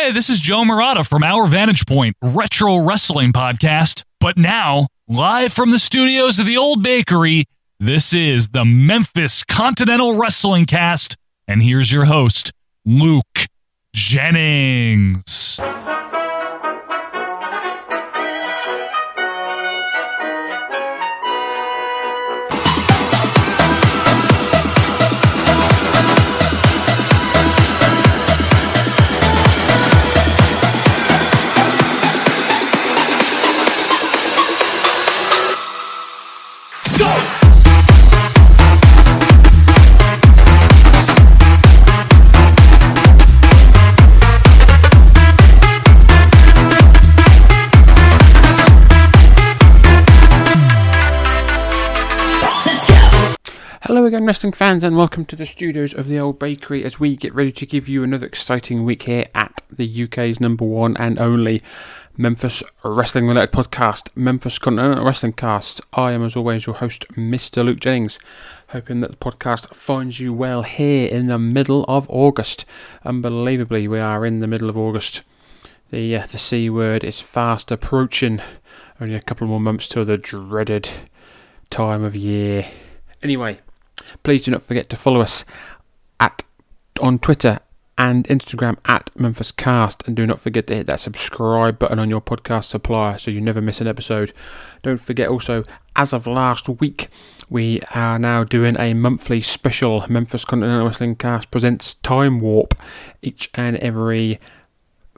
Hey, this is Joe Murata from Our Vantage Point, Retro Wrestling Podcast. But now, live from the studios of the Old Bakery, this is the Memphis Continental Wrestling Cast. And here's your host, Luke Jennings. Hello again, wrestling fans, and welcome to the studios of the Old Bakery as we get ready to give you another exciting week here at the UK's number one and only Memphis Wrestling Related podcast, Memphis Continental Wrestling Cast. I am, as always, your host, Mr. Luke Jennings, hoping that the podcast finds you well here in the middle of August. Unbelievably, we are in the middle of August. The uh, the C word is fast approaching. Only a couple more months till the dreaded time of year. Anyway, please do not forget to follow us at on Twitter and Instagram at Memphis Cast, and do not forget to hit that subscribe button on your podcast supplier so you never miss an episode. Don't forget also, as of last week, we are now doing a monthly special. Memphis Continental Wrestling Cast presents Time Warp each and every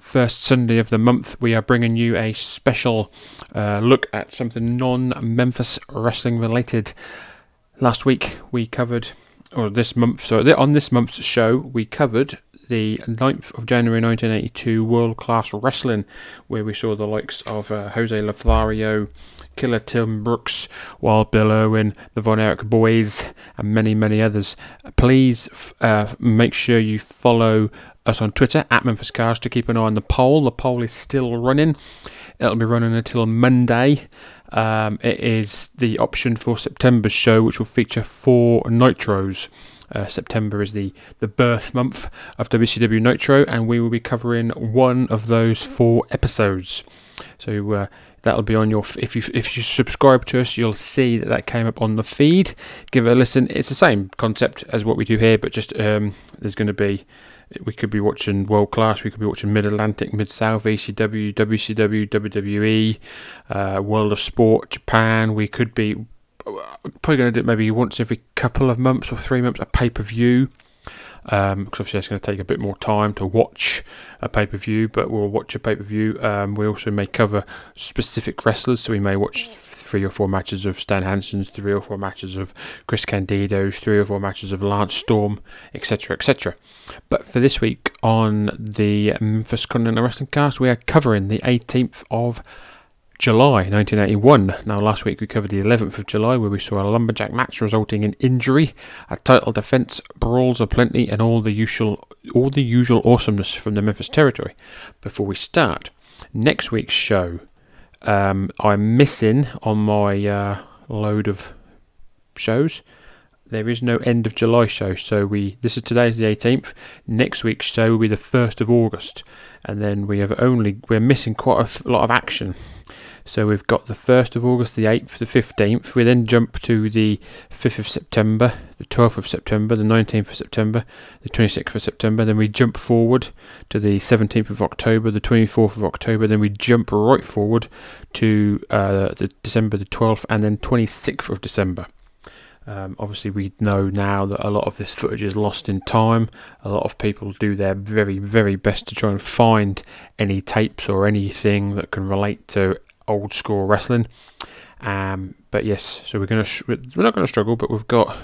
first Sunday of the month, we are bringing you a special uh, look at something non Memphis wrestling related. Last week we covered, or this month, so on this month's show, we covered the 9th of January 1982 World Class Wrestling, where we saw the likes of uh, Jose Lothario, Killer Tim Brooks, Wild Bill Irwin, the Von Erich Boys, and many, many others. Please uh, make sure you follow us on Twitter at Memphis Cast to keep an eye on the poll. The poll is still running. It'll be running until Monday. Um, it is the option for September's show, which will feature four Nitros. Uh, September is the, the birth month of WCW Nitro, and we will be covering one of those four episodes. So uh, that'll be on your. If you if you subscribe to us, you'll see that that came up on the feed. Give it a listen. It's the same concept as what we do here, but just um, there's going to be. We could be watching World Class. We could be watching Mid Atlantic, Mid South, ECW, WCW, WWE, uh, World of Sport, Japan. We could be probably going to do it maybe once every couple of months or three months a pay per view. Um, because obviously it's going to take a bit more time to watch a pay per view, but we'll watch a pay per view. Um, we also may cover specific wrestlers, so we may watch three or four matches of Stan Hansen's, three or four matches of Chris Candido's, three or four matches of Lance Storm, etc., etc. But for this week on the Memphis Continental Wrestling Cast, we are covering the 18th of July 1981. Now, last week we covered the 11th of July, where we saw a lumberjack match resulting in injury, a title defense, brawls aplenty, and all the usual, all the usual awesomeness from the Memphis territory. Before we start, next week's show, um, I'm missing on my uh, load of shows. There is no end of July show, so we. This is today's the 18th. Next week's show will be the 1st of August, and then we have only we're missing quite a lot of action. So we've got the 1st of August, the 8th, the 15th. We then jump to the 5th of September, the 12th of September, the 19th of September, the 26th of September. Then we jump forward to the 17th of October, the 24th of October. Then we jump right forward to uh, the December the 12th and then 26th of December. Um, obviously, we know now that a lot of this footage is lost in time. A lot of people do their very, very best to try and find any tapes or anything that can relate to old school wrestling. Um, but yes, so we're gonna sh- we're not gonna struggle, but we've got.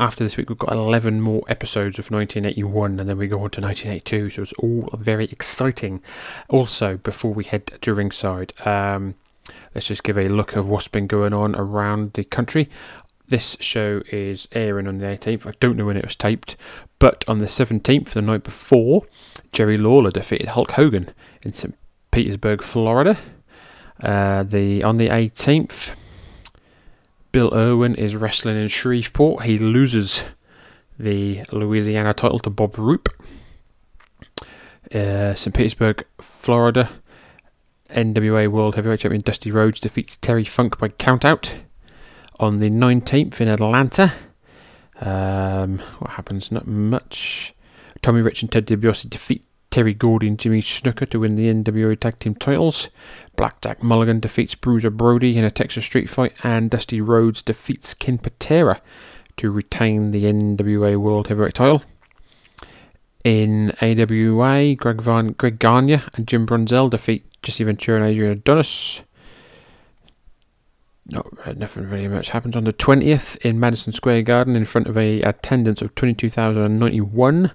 After this week, we've got 11 more episodes of 1981, and then we go on to 1982, so it's all very exciting. Also, before we head to ringside, um, let's just give a look of what's been going on around the country. This show is airing on the 18th. I don't know when it was taped, but on the 17th, the night before, Jerry Lawler defeated Hulk Hogan in St. Petersburg, Florida. Uh, the on the 18th, Bill Irwin is wrestling in Shreveport. He loses the Louisiana title to Bob Roop. Uh, St. Petersburg, Florida. NWA World Heavyweight Champion Dusty Rhodes defeats Terry Funk by countout on the 19th in Atlanta. Um, what happens? Not much. Tommy Rich and Ted DiBiase defeat Terry Gordy and Jimmy Snuka to win the NWA Tag Team titles. Black Jack Mulligan defeats Bruiser Brody in a Texas Street Fight, and Dusty Rhodes defeats Ken Patera to retain the NWA World Heavyweight title. In AWA, Greg, Van, Greg Gagne and Jim Brunzell defeat Jesse Ventura and Adrian Adonis. Not uh, nothing really much happens on the 20th in Madison Square Garden in front of a attendance of 22,091.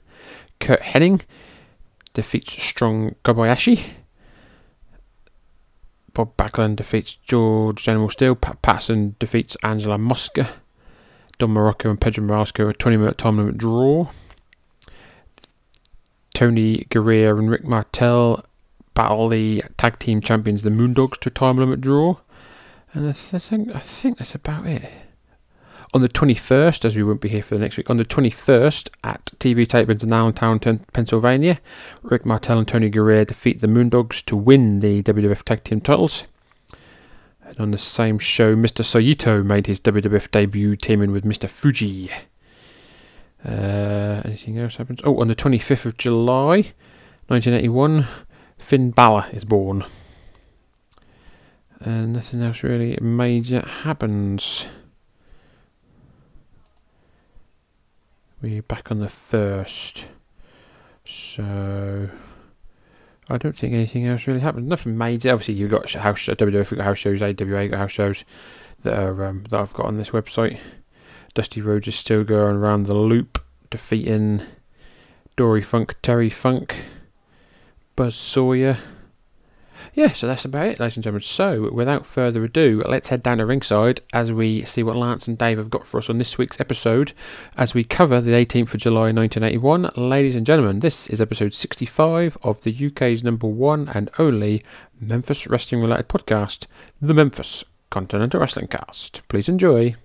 Curt Hennig defeats Strong Kobayashi. Bob Backlund defeats George General Steele. Pat Patterson defeats Angelo Mosca. Don Muraco and Pedro Morasco a 20 minute time limit draw. Tony Garea and Rick Martel battle the tag team champions, the Moondogs, to time limit draw. And I, th- I, think, I think that's about it. On the 21st, as we won't be here for the next week, on the 21st at TV Tapings in Allentown, Pennsylvania, Rick Martel and Tony Garea defeat the Moondogs to win the WWF Tag Team titles. And on the same show, Mr. Saito made his WWF debut teaming with Mr. Fuji. Uh, anything else happens? Oh, on the 25th of July, 1981, Finn Balor is born. And nothing else really major happens. We're back on the first. So I don't think anything else really happened. Nothing major. Obviously, you've got house WWF, got house shows, AWA got house shows that are um, that I've got on this website. Dusty Rhodes is still going around the loop, defeating Dory Funk, Terry Funk, Buzz Sawyer. Yeah, so that's about it, ladies and gentlemen. So, without further ado, let's head down to ringside as we see what Lance and Dave have got for us on this week's episode as we cover the 18th of July 1981. Ladies and gentlemen, this is episode 65 of the UK's number one and only Memphis wrestling related podcast, the Memphis Continental Wrestling Cast. Please enjoy.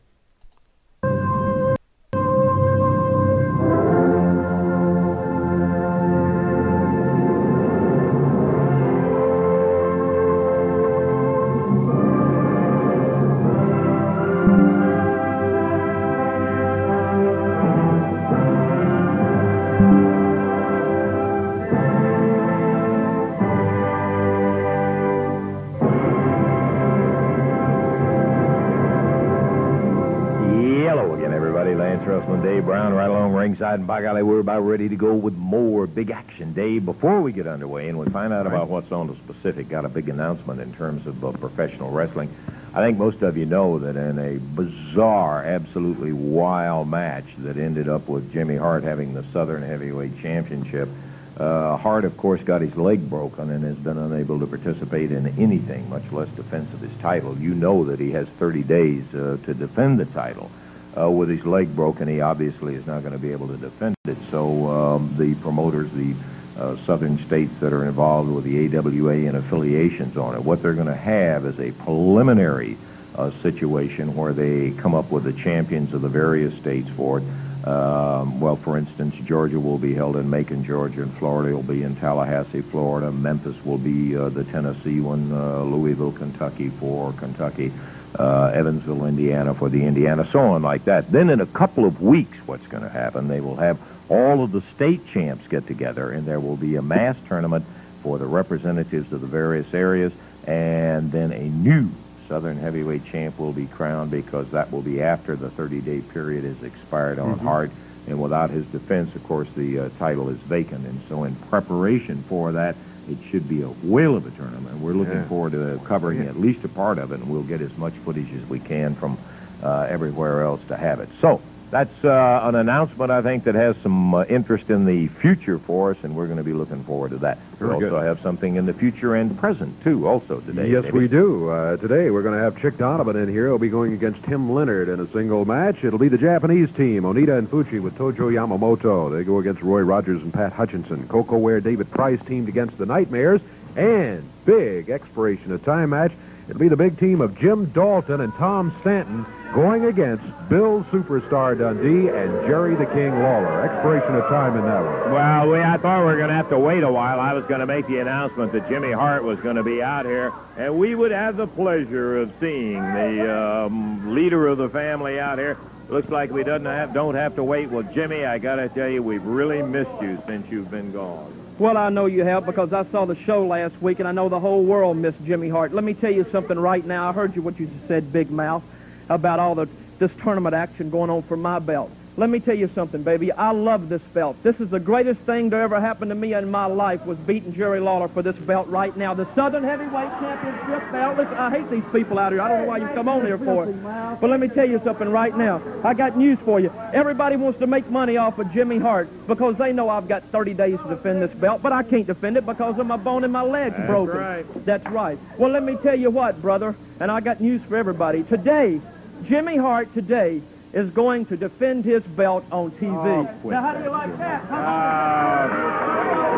By golly, we're about ready to go with more big action. Dave, before we get underway and we find out about what's on the specific, got a big announcement in terms of uh, professional wrestling. I think most of you know that in a bizarre, absolutely wild match that ended up with Jimmy Hart having the Southern Heavyweight Championship, uh, Hart, of course, got his leg broken and has been unable to participate in anything, much less defense of his title. You know that he has 30 days uh, to defend the title uh, with his leg broken, he obviously is not going to be able to defend it. So um, the promoters, the uh, southern states that are involved with the AWA and affiliations on it, what they're going to have is a preliminary uh, situation where they come up with the champions of the various states for it. Um, well, for instance, Georgia will be held in Macon, Georgia, and Florida will be in Tallahassee, Florida. Memphis will be uh, the Tennessee one, uh, Louisville, Kentucky for Kentucky uh, Evansville, Indiana for the Indiana, so on like that. Then in a couple of weeks, what's going to happen, they will have all of the state champs get together, and there will be a mass tournament for the representatives of the various areas, and then a new Southern heavyweight champ will be crowned because that will be after the 30-day period has expired on mm-hmm. Hart. And without his defense, of course, the uh, title is vacant. And so in preparation for that, it should be a whale of a tournament. We're looking yeah. forward to covering yeah. at least a part of it, and we'll get as much footage as we can from uh, everywhere else to have it. So that's uh, an announcement, I think, that has some uh, interest in the future for us, and we're going to be looking forward to that. We also good. have something in the future and present, too, also today. Yes, maybe. we do. Uh, today we're going to have Chick Donovan in here. He'll be going against Tim Leonard in a single match. It'll be the Japanese team, Onita and Fuchi with Tojo Yamamoto. They go against Roy Rogers and Pat Hutchinson. Koko Ware, David Price teamed against the Nightmares. And big expiration of time match It'll be the big team of Jim Dalton and Tom Stanton going against Bill Superstar Dundee and Jerry the King Lawler. Expiration of time in that one. Well, we, I thought we were going to have to wait a while. I was going to make the announcement that Jimmy Hart was going to be out here, and we would have the pleasure of seeing the um, leader of the family out here. Looks like we doesn't have, don't have to wait. Well, Jimmy, I got to tell you, we've really missed you since you've been gone. Well, I know you have because I saw the show last week, and I know the whole world missed Jimmy Hart. Let me tell you something right now. I heard you what you said, Big Mouth, about all the this tournament action going on for my belt. Let me tell you something, baby. I love this belt. This is the greatest thing to ever happen to me in my life was beating Jerry Lawler for this belt right now. The Southern Heavyweight Championship belt. Listen, I hate these people out here. I don't know why you come on here for it. But let me tell you something right now. I got news for you. Everybody wants to make money off of Jimmy Hart because they know I've got 30 days to defend this belt, but I can't defend it because of my bone in my leg's That's broken. right. That's right. Well, let me tell you what, brother, and I got news for everybody. Today, Jimmy Hart today is going to defend his belt on TV. Oh, now, ah, how do you like that? Huh?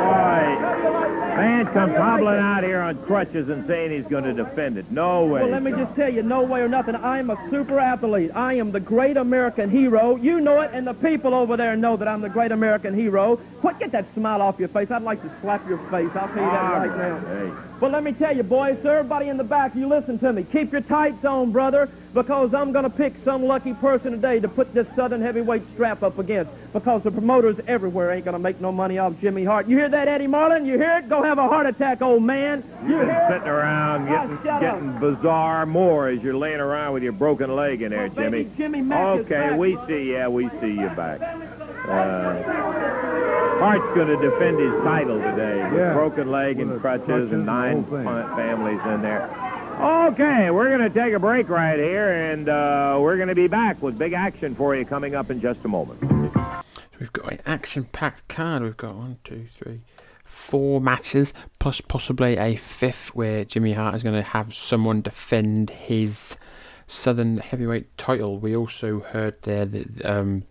boy. Man comes hobbling out here on crutches and saying he's going to defend it. No way. Well, let me just tell you, no way or nothing. I am a super athlete. I am the great American hero. You know it, and the people over there know that I'm the great American hero. Quit, get that smile off your face. I'd like to slap your face. I'll tell you that right now. Hey. But let me tell you, boys, so everybody in the back, you listen to me. Keep your tights on, brother, because I'm going to pick some lucky person today to put this Southern heavyweight strap up against, because the promoters everywhere ain't going to make no money off Jimmy Hart. You hear that, Eddie Marlin? You hear it? Go have a heart attack, old man. You You've been sitting around Ah, getting, shut getting bizarre more as you're laying around with your broken leg in there, Jimmy. Jimmy okay, back. we see. Yeah, we see you back. Uh, Hart's going to defend his title today with Yeah. broken leg and With the crutches, crutches and and nine whole families in there. Okay, we're going to take a break right here, and uh, we're going to be back with big action for you coming up in just a moment. We've got an action-packed card. We've got one, two, three, four matches, plus possibly a fifth where Jimmy Hart is going to have someone defend his Southern Heavyweight title. We also heard there that um,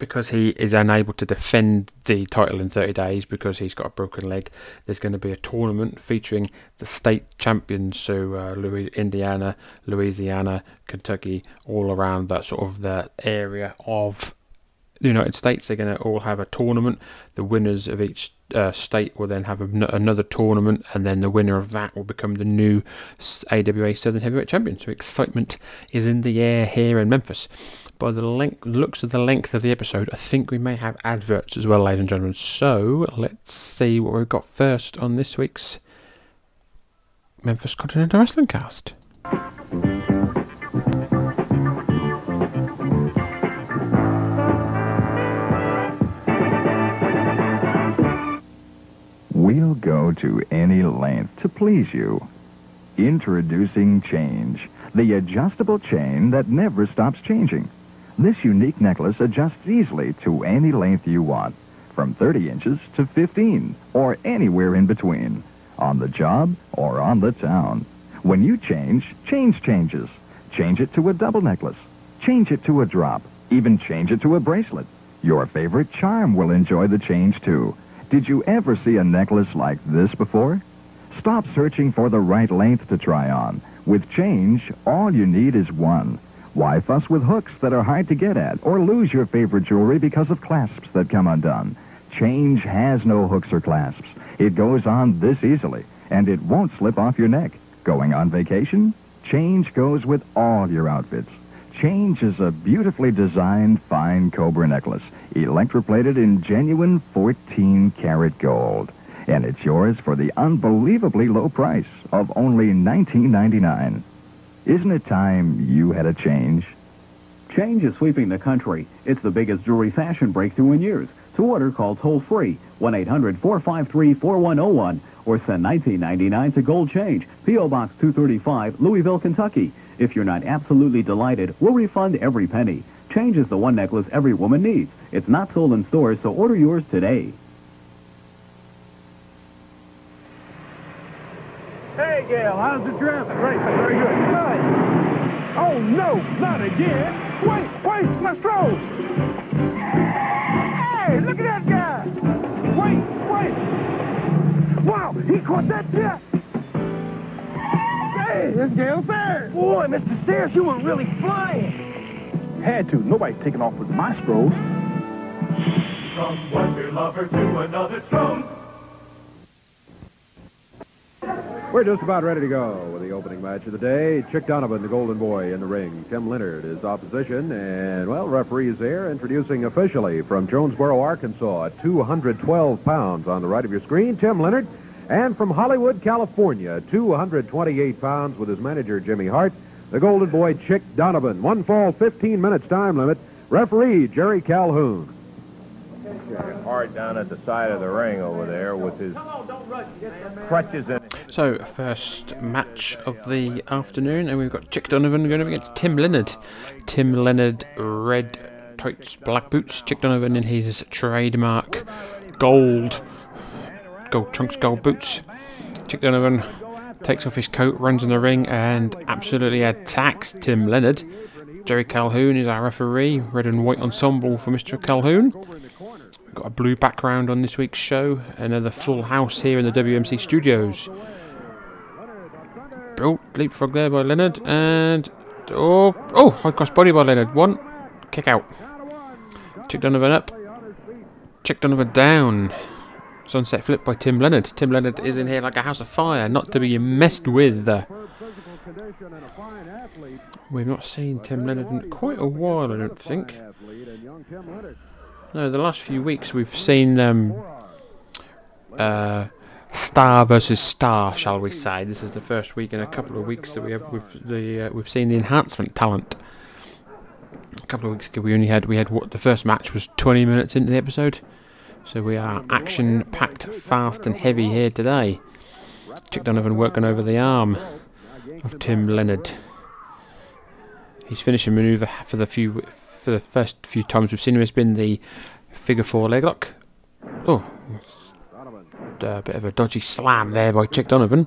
because he is unable to defend the title in 30 days because he's got a broken leg, there's going to be a tournament featuring the state champions, so uh, Louis, Indiana, Louisiana, Kentucky, all around that sort of the area of the United States. They're going to all have a tournament. The winners of each uh, state will then have an- another tournament, and then the winner of that will become the new AWA Southern Heavyweight Champion. So excitement is in the air here in Memphis. By the length, looks of the length of the episode, I think we may have adverts as well, ladies and gentlemen. So let's see what we've got first on this week's Memphis Continental Wrestling Cast. We'll go to any length to please you. Introducing Change, the adjustable chain that never stops changing. This unique necklace adjusts easily to any length you want, from 30 inches to 15, or anywhere in between, on the job or on the town. When you change, change changes. Change it to a double necklace. Change it to a drop. Even change it to a bracelet. Your favorite charm will enjoy the change too. Did you ever see a necklace like this before? Stop searching for the right length to try on. With change, all you need is one. Why fuss with hooks that are hard to get at or lose your favorite jewelry because of clasps that come undone? Change has no hooks or clasps. It goes on this easily, and it won't slip off your neck. Going on vacation? Change goes with all your outfits. Change is a beautifully designed fine cobra necklace, electroplated in genuine 14 karat gold. And it's yours for the unbelievably low price of only $19.99. Isn't it time you had a change? Change is sweeping the country. It's the biggest jewelry fashion breakthrough in years. To order, call toll free 1-800-453-4101 or send 19.99 to Gold Change, P.O. Box 235, Louisville, Kentucky. If you're not absolutely delighted, we'll refund every penny. Change is the one necklace every woman needs. It's not sold in stores, so order yours today. Hey, Gail, how's the traffic? Great, very good. Good. Oh, no, not again. Wait, wait, my stroke. Hey, look at that guy. Wait, wait. Wow, he caught that jet. Hey, it's Gale Sayers. Boy, Mr. Sayers, you were really flying. Had to. Nobody's taking off with my Stroh's. From one beer lover to another Stroh's. We're just about ready to go with the opening match of the day. Chick Donovan, the Golden Boy, in the ring. Tim Leonard is opposition, and, well, referees there introducing officially from Jonesboro, Arkansas, at 212 pounds on the right of your screen, Tim Leonard. And from Hollywood, California, 228 pounds with his manager, Jimmy Hart, the Golden Boy, Chick Donovan. One fall, 15 minutes time limit. Referee, Jerry Calhoun. Hard down at the side of the ring over there with his crutches in So, first match of the afternoon, and we've got Chick Donovan going up against Tim Leonard. Tim Leonard, red tights, black boots. Chick Donovan in his trademark gold, gold trunks, gold boots. Chick Donovan takes off his coat, runs in the ring, and absolutely attacks Tim Leonard. Jerry Calhoun is our referee, red and white ensemble for Mr. Calhoun. Got a blue background on this week's show. Another full house here in the WMC studios. Oh, leapfrog there by Leonard. And. Oh, oh, high cross body by Leonard. One. Kick out. Chick Donovan up. Chick Donovan down. Sunset flip by Tim Leonard. Tim Leonard is in here like a house of fire, not to be messed with. We've not seen Tim Leonard in quite a while, I don't think. No, the last few weeks we've seen um, uh, star versus star, shall we say? This is the first week in a couple of weeks that we have we've the uh, we've seen the enhancement talent. A couple of weeks ago, we only had we had what the first match was 20 minutes into the episode, so we are action packed, fast and heavy here today. Chick Donovan working over the arm of Tim Leonard. He's finishing manoeuvre for the few for the first few times we've seen him has been the figure four leg lock. Oh, a bit of a dodgy slam there by Chick Donovan.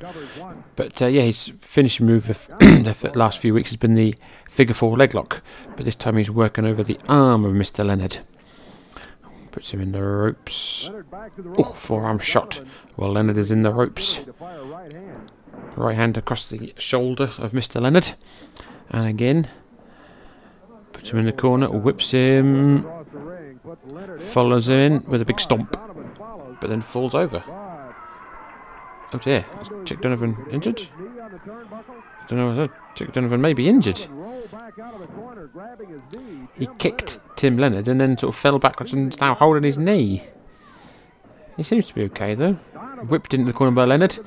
But uh, yeah, his finishing move of the last few weeks has been the figure four leg lock. But this time he's working over the arm of Mr. Leonard. Puts him in the ropes. Oh, forearm shot while Leonard is in the ropes. Right hand across the shoulder of Mr. Leonard. And again, puts him in the corner, whips him, follows him in with a big stomp, but then falls over. Oh dear, is Chick Donovan injured? I don't know, is that Chick Donovan may be injured. He kicked Tim Leonard and then sort of fell backwards and is now holding his knee. He seems to be okay though. Whipped into the corner by Leonard.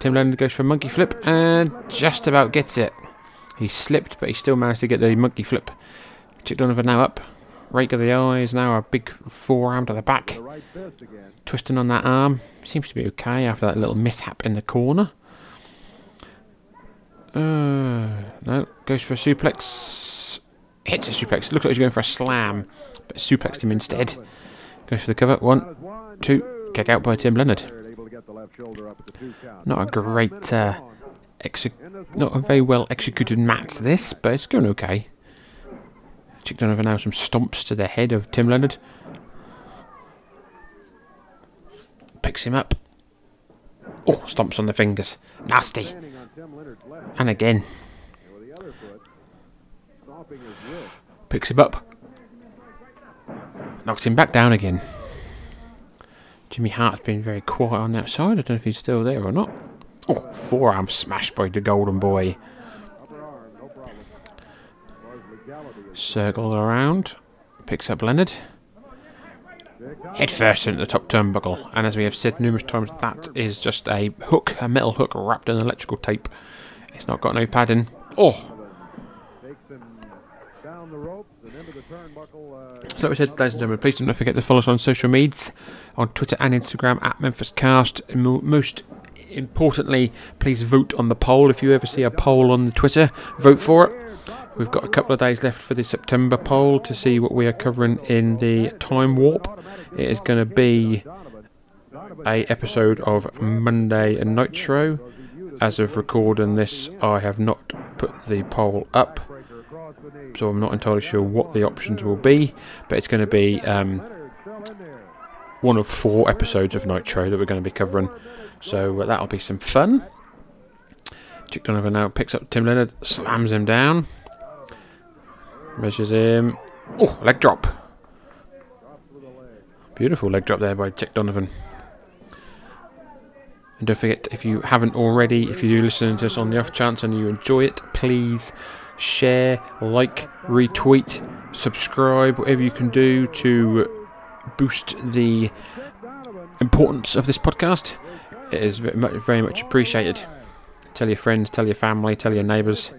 Tim Leonard goes for a monkey flip and just about gets it. He slipped, but he still managed to get the monkey flip. Chick Donovan now up. Rake of the eyes, now a big forearm to the back. Twisting on that arm. Seems to be okay after that little mishap in the corner. Uh, no, goes for a suplex. Hits a suplex. Looks like he's going for a slam, but suplexed him instead. Goes for the cover. One, two. Kick out by Tim Leonard. Not a great, uh, not a very well executed match this, but it's going okay. Chick Donovan now some stomps to the head of Tim Leonard. Picks him up. Oh, stomps on the fingers. Nasty. And again. Picks him up. Knocks him back down again. Jimmy Hart's been very quiet on that side. I don't know if he's still there or not. Oh, forearm smash by the Golden Boy. Circle around. Picks up Leonard. Head first into the top turnbuckle. And as we have said numerous times, that is just a hook, a metal hook wrapped in electrical tape. It's not got no padding. Oh! So like we said, ladies and gentlemen, please don't forget to follow us on social medias, on Twitter and Instagram at MemphisCast. And most importantly, please vote on the poll. If you ever see a poll on Twitter, vote for it. We've got a couple of days left for the September poll to see what we are covering in the time warp. It is going to be a episode of Monday and Nitro. As of recording this, I have not put the poll up, so I'm not entirely sure what the options will be. But it's going to be um, one of four episodes of Nitro that we're going to be covering, so uh, that'll be some fun. Chick Donovan now picks up Tim Leonard, slams him down, measures him. Oh, leg drop. Beautiful leg drop there by Chick Donovan. And don't forget, if you haven't already, if you do listen to us on the off chance and you enjoy it, please share, like, retweet, subscribe, whatever you can do to boost the importance of this podcast. It is very much appreciated. Tell your friends, tell your family, tell your neighbours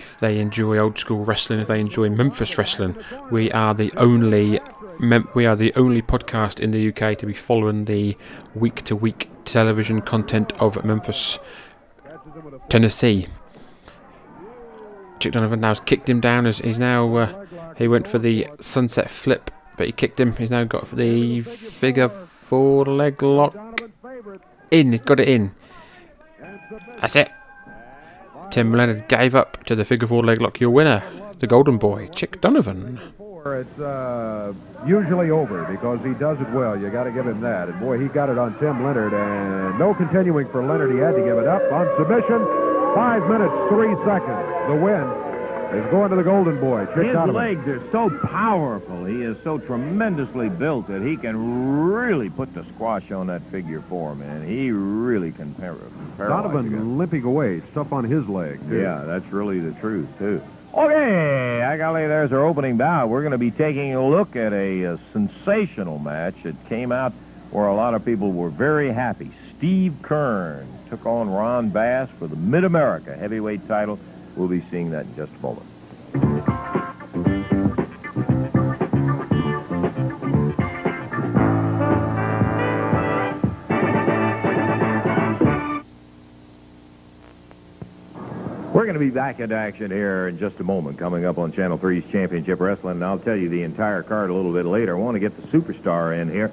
if they enjoy old school wrestling, if they enjoy Memphis wrestling. We are the only mem- we are the only podcast in the UK to be following the week to week television content of Memphis, Tennessee. Chick Donovan now's kicked him down as he's now uh, he went for the sunset flip, but he kicked him. He's now got the figure four leg lock in. He's got it in. That's it. Tim Leonard gave up to the figure four leg lock. Your winner, the Golden Boy, Chick Donovan. It's uh, usually over because he does it well. You got to give him that. And boy, he got it on Tim Leonard, and no continuing for Leonard. He had to give it up on submission. Five minutes, three seconds. The win is going to the Golden Boy. His legs are so powerful. He is so tremendously built that he can really put the squash on that figure four, man. He really can par- paralyze a. Donovan limping away. Stuff on his leg. too. Yeah, that's really the truth, too. Okay, I got golly, there's our opening bout. We're going to be taking a look at a, uh sensational match that came out where a lot of people were very happy. Steve Kern took on Ron Bass for the Mid-America heavyweight title. We'll be seeing that in just a moment. We're going to be back into action here in just a moment, coming up on Channel 3's Championship Wrestling, and I'll tell you the entire card a little bit later. I want to get the superstar in here.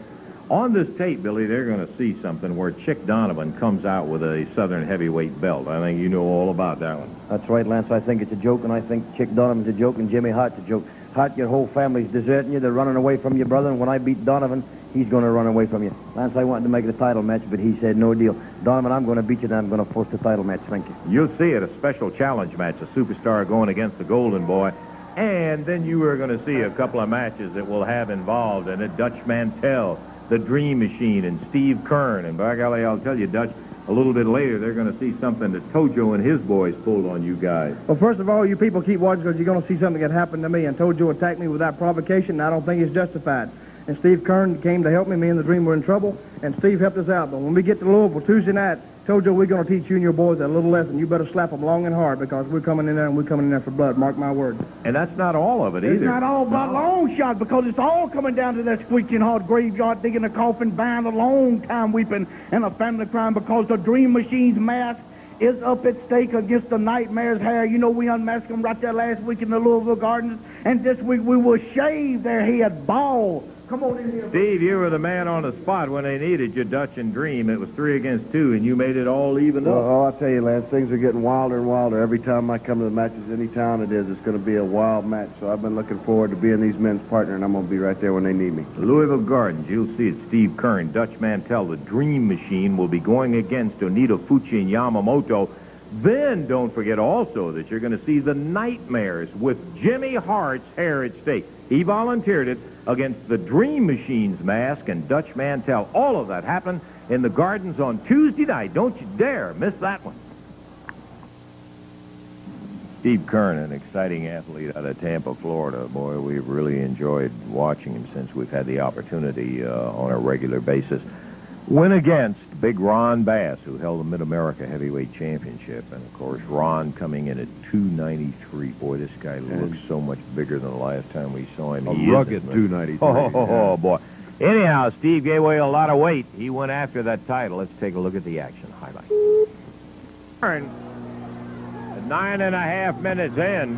On this tape, Billy, they're going to see something where Chick Donovan comes out with a Southern heavyweight belt. I think you know all about that one. That's right, Lance. I think it's a joke, and I think Chick Donovan's a joke, and Jimmy Hart's a joke. Hart, your whole family's deserting you. They're running away from your brother, and when I beat Donovan, he's going to run away from you. Lance, I wanted to make it a title match, but he said no deal. Donovan, I'm going to beat you, and I'm going to force the title match. Thank you. You'll see it, a special challenge match, a superstar going against the Golden Boy. And then you are going to see a couple of matches that will have involved in it. Dutch Mantell, the Dream Machine, and Steve Kern. And by golly, I'll tell you, Dutch, a little bit later, they're going to see something that Tojo and his boys pulled on you guys. Well, first of all, you people keep watching because you're going to see something that happened to me. And Tojo attacked me without provocation, and I don't think it's justified. And Steve Kern came to help me. Me and the Dream were in trouble, and Steve helped us out. But when we get to Louisville Tuesday night, told you we're going to teach you and your boys a little lesson. You better slap them long and hard because we're coming in there and we're coming in there for blood. Mark my word. And that's not all of it either. It's not all about long shot because it's all coming down to that squeaking hard graveyard, digging a coffin, buying a long time weeping, and a family crime because the Dream Machine's mask is up at stake against the Nightmare's hair. You know, we unmasked them right there last week in the Louisville Gardens, and this week we will shave their head bald. Come on in here. Steve, you were the man on the spot when they needed you, Dutch and Dream. It was three against two, and you made it all even Well, up. oh, I'll tell you, Lance, things are getting wilder and wilder. Every time I come to the matches, any town it is, it's going to be a wild match. So I've been looking forward to being these men's partner, and I'm going to be right there when they need me. Louisville Gardens, you'll see it. Steve Kern, Dutch Mantell, the Dream Machine, will be going against Onita Fuchi and Yamamoto. Then don't forget also that you're going to see the Nightmares with Jimmy Hart's hair at stake. He volunteered it against the Dream Machine's mask and Dutch Mantell. All of that happened in the Gardens on Tuesday night. Don't you dare miss that one. Steve Kern, an exciting athlete out of Tampa, Florida. Boy, we've really enjoyed watching him since we've had the opportunity uh, on a regular basis. Win against Big Ron Bass, who held the Mid-America Heavyweight Championship. And, of course, Ron coming in at 293. Boy, this guy looks so much bigger than the last time we saw him. A He rugged isn't, 293. Oh, oh, oh, boy. Anyhow, Steve gave away a lot of weight. He went after that title. Let's take a look at the action highlight. At nine and a half minutes in,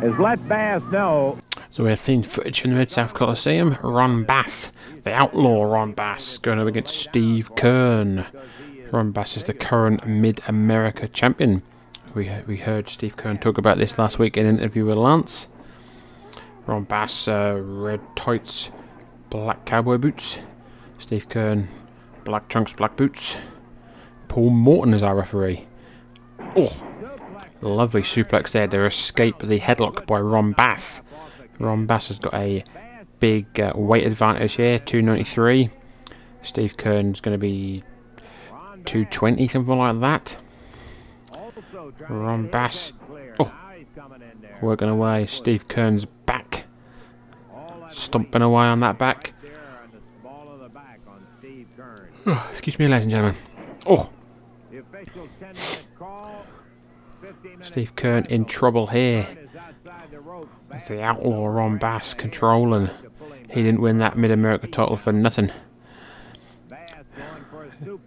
has let Bass know So we're seeing footage from the Mid South Coliseum. Ron Bass, the outlaw Ron Bass, going up against Steve Kern. Ron Bass is the current Mid America champion. We we heard Steve Kern talk about this last week in an interview with Lance. Ron Bass, uh, red tights, black cowboy boots. Steve Kern, black trunks, black boots. Paul Morton is our referee. Oh, lovely suplex there to escape the headlock by Ron Bass. Ron Bass has got a big uh, weight advantage here, 293. Steve Kern's going to be 220, something like that. Ron Bass, oh, working away. Steve Kern's back, stomping away on that back. Excuse me, ladies and gentlemen. Oh, Steve Kern in trouble here. It's the outlaw Ron Bass controlling. He didn't win that Mid America title for nothing.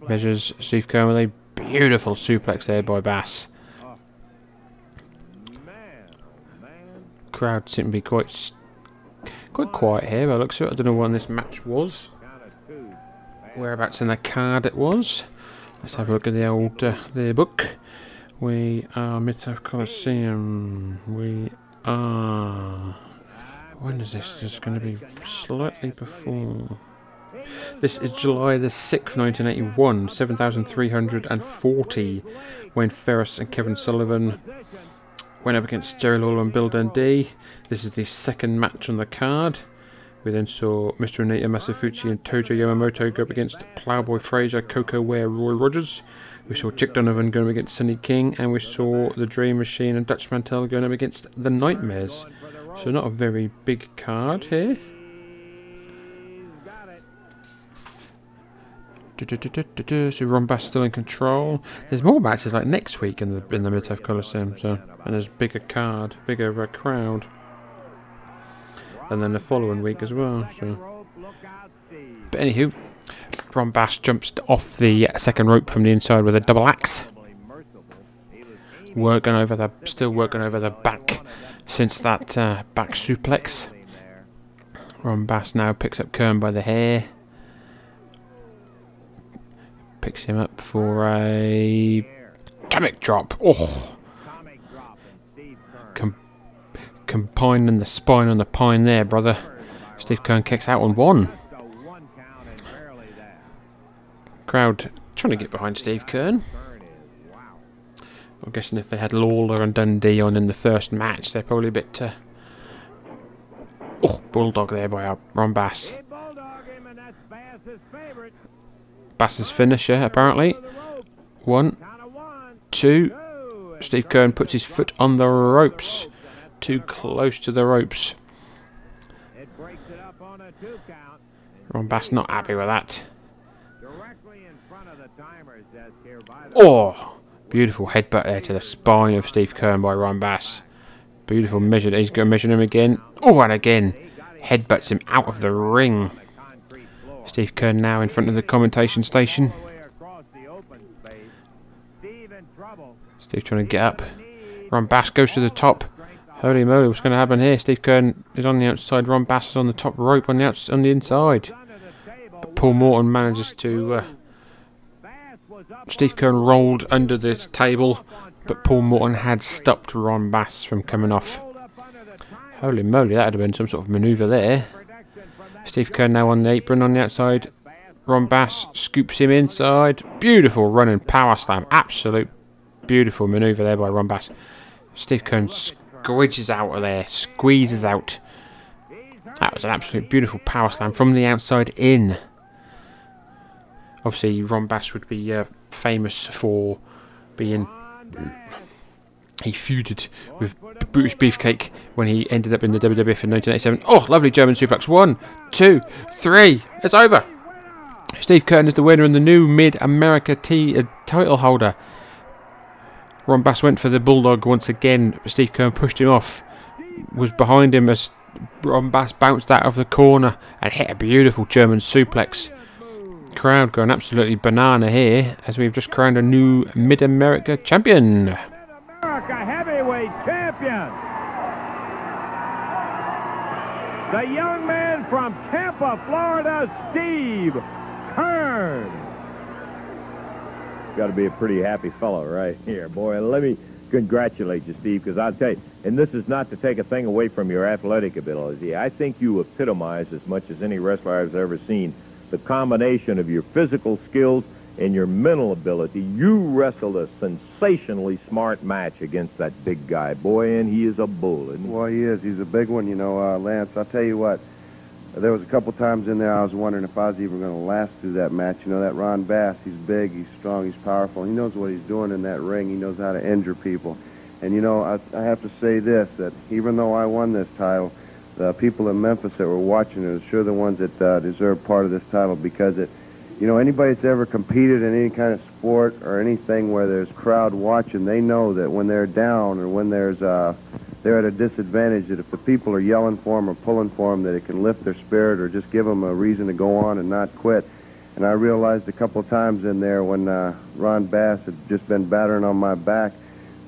Measures Steve Kern with a beautiful suplex there by Bass. Crowd seem to be quite quite quiet here. By looks I don't know when this match was. Whereabouts in the card it was. Let's have a look at the old uh, the book. We are Mid South Coliseum. We are. When is this? This is going to be slightly before. This is July the 6th, 1981, 7,340, when Ferris and Kevin Sullivan went up against Jerry Lawler and Bill Dundee. This is the second match on the card. We then saw Mr. Onita Masafuchi and Tojo Yamamoto go up against Plowboy Frazier, Koko Ware, Roy Rogers. We saw Chick Donovan going up against Sonny King, and we saw the Dream Machine and Dutch Mantell going up against the Nightmares. So not a very big card here. So Ron Bass still in control. There's more matches like next week in the in the Mid South Coliseum, so and there's bigger card, bigger uh, crowd, and then the following week as well. So, but anywho, Ron Bass jumps off the second rope from the inside with a double axe. Working over the, still working over the back since that uh, back suplex. Ron Bass now picks up Kern by the hair. Picks him up for a atomic drop. Oh, Com- combining the spine on the pine there, brother. Steve Kern kicks out on one. Crowd trying to get behind Steve Kern. I'm guessing if they had Lawler and Dundee on in the first match, they're probably a bit. Uh... Oh, Bulldog there by Ron Bass. Bass's finisher, apparently. One, two. Steve Kern puts his foot on the ropes. Too close to the ropes. Ron Bass not happy with that. Oh, beautiful headbutt there to the spine of Steve Kern by Ron Bass. Beautiful measure. He's going to measure him again. Oh, and again. Headbutts him out of the ring. Steve Kern now in front of the commentation station. Steve trying to get up. Ron Bass goes to the top. Holy moly, what's going to happen here? Steve Kern is on the outside. Ron Bass is on the top rope on the outs- on the inside. But Paul Morton manages to. Uh, Steve Kern rolled under this table, but Paul Morton had stopped Ron Bass from coming off. Holy moly, that would have been some sort of manoeuvre there. Steve Kern now on the apron on the outside. Ron Bass scoops him inside. Beautiful running power slam. Absolute beautiful manoeuvre there by Ron Bass. Steve Kern squidges out of there, squeezes out. That was an absolute beautiful power slam from the outside in. Obviously, Ron Bass would be uh, famous for being. He feuded with Brutus Beefcake when he ended up in the WWF in 1987. Oh, lovely German suplex. One, two, three. It's over. Steve Kern is the winner and the new Mid America T uh, title holder. Ron Bass went for the Bulldog once again. But Steve Kern pushed him off. Was behind him as Ron Bass bounced out of the corner and hit a beautiful German suplex. Crowd going absolutely banana here as we've just crowned a new Mid America champion. Mid America heavyweight champion. The young man from Tampa, Florida, Steve Kern. Got to be a pretty happy fellow right here, boy. Let me congratulate you, Steve, because I'll tell you, and this is not to take a thing away from your athletic ability. I think you epitomize as much as any wrestler I've ever seen the combination of your physical skills and your mental ability, you wrestled a sensationally smart match against that big guy. Boy, and he is a bull, isn't he? Well, he is. He's a big one, you know, uh, Lance. I'll tell you what. There was a couple times in there I was wondering if I was even going to last through that match. You know, that Ron Bass, he's big, he's strong, he's powerful. He knows what he's doing in that ring. He knows how to injure people. And, you know, I, I have to say this, that even though I won this title, the people in Memphis that were watching are sure the ones that uh, deserve part of this title because it, you know, anybody that's ever competed in any kind of sport or anything where there's crowd watching, they know that when they're down or when there's uh, they're at a disadvantage, that if the people are yelling for them or pulling for them, that it can lift their spirit or just give them a reason to go on and not quit. And I realized a couple times in there when uh, Ron Bass had just been battering on my back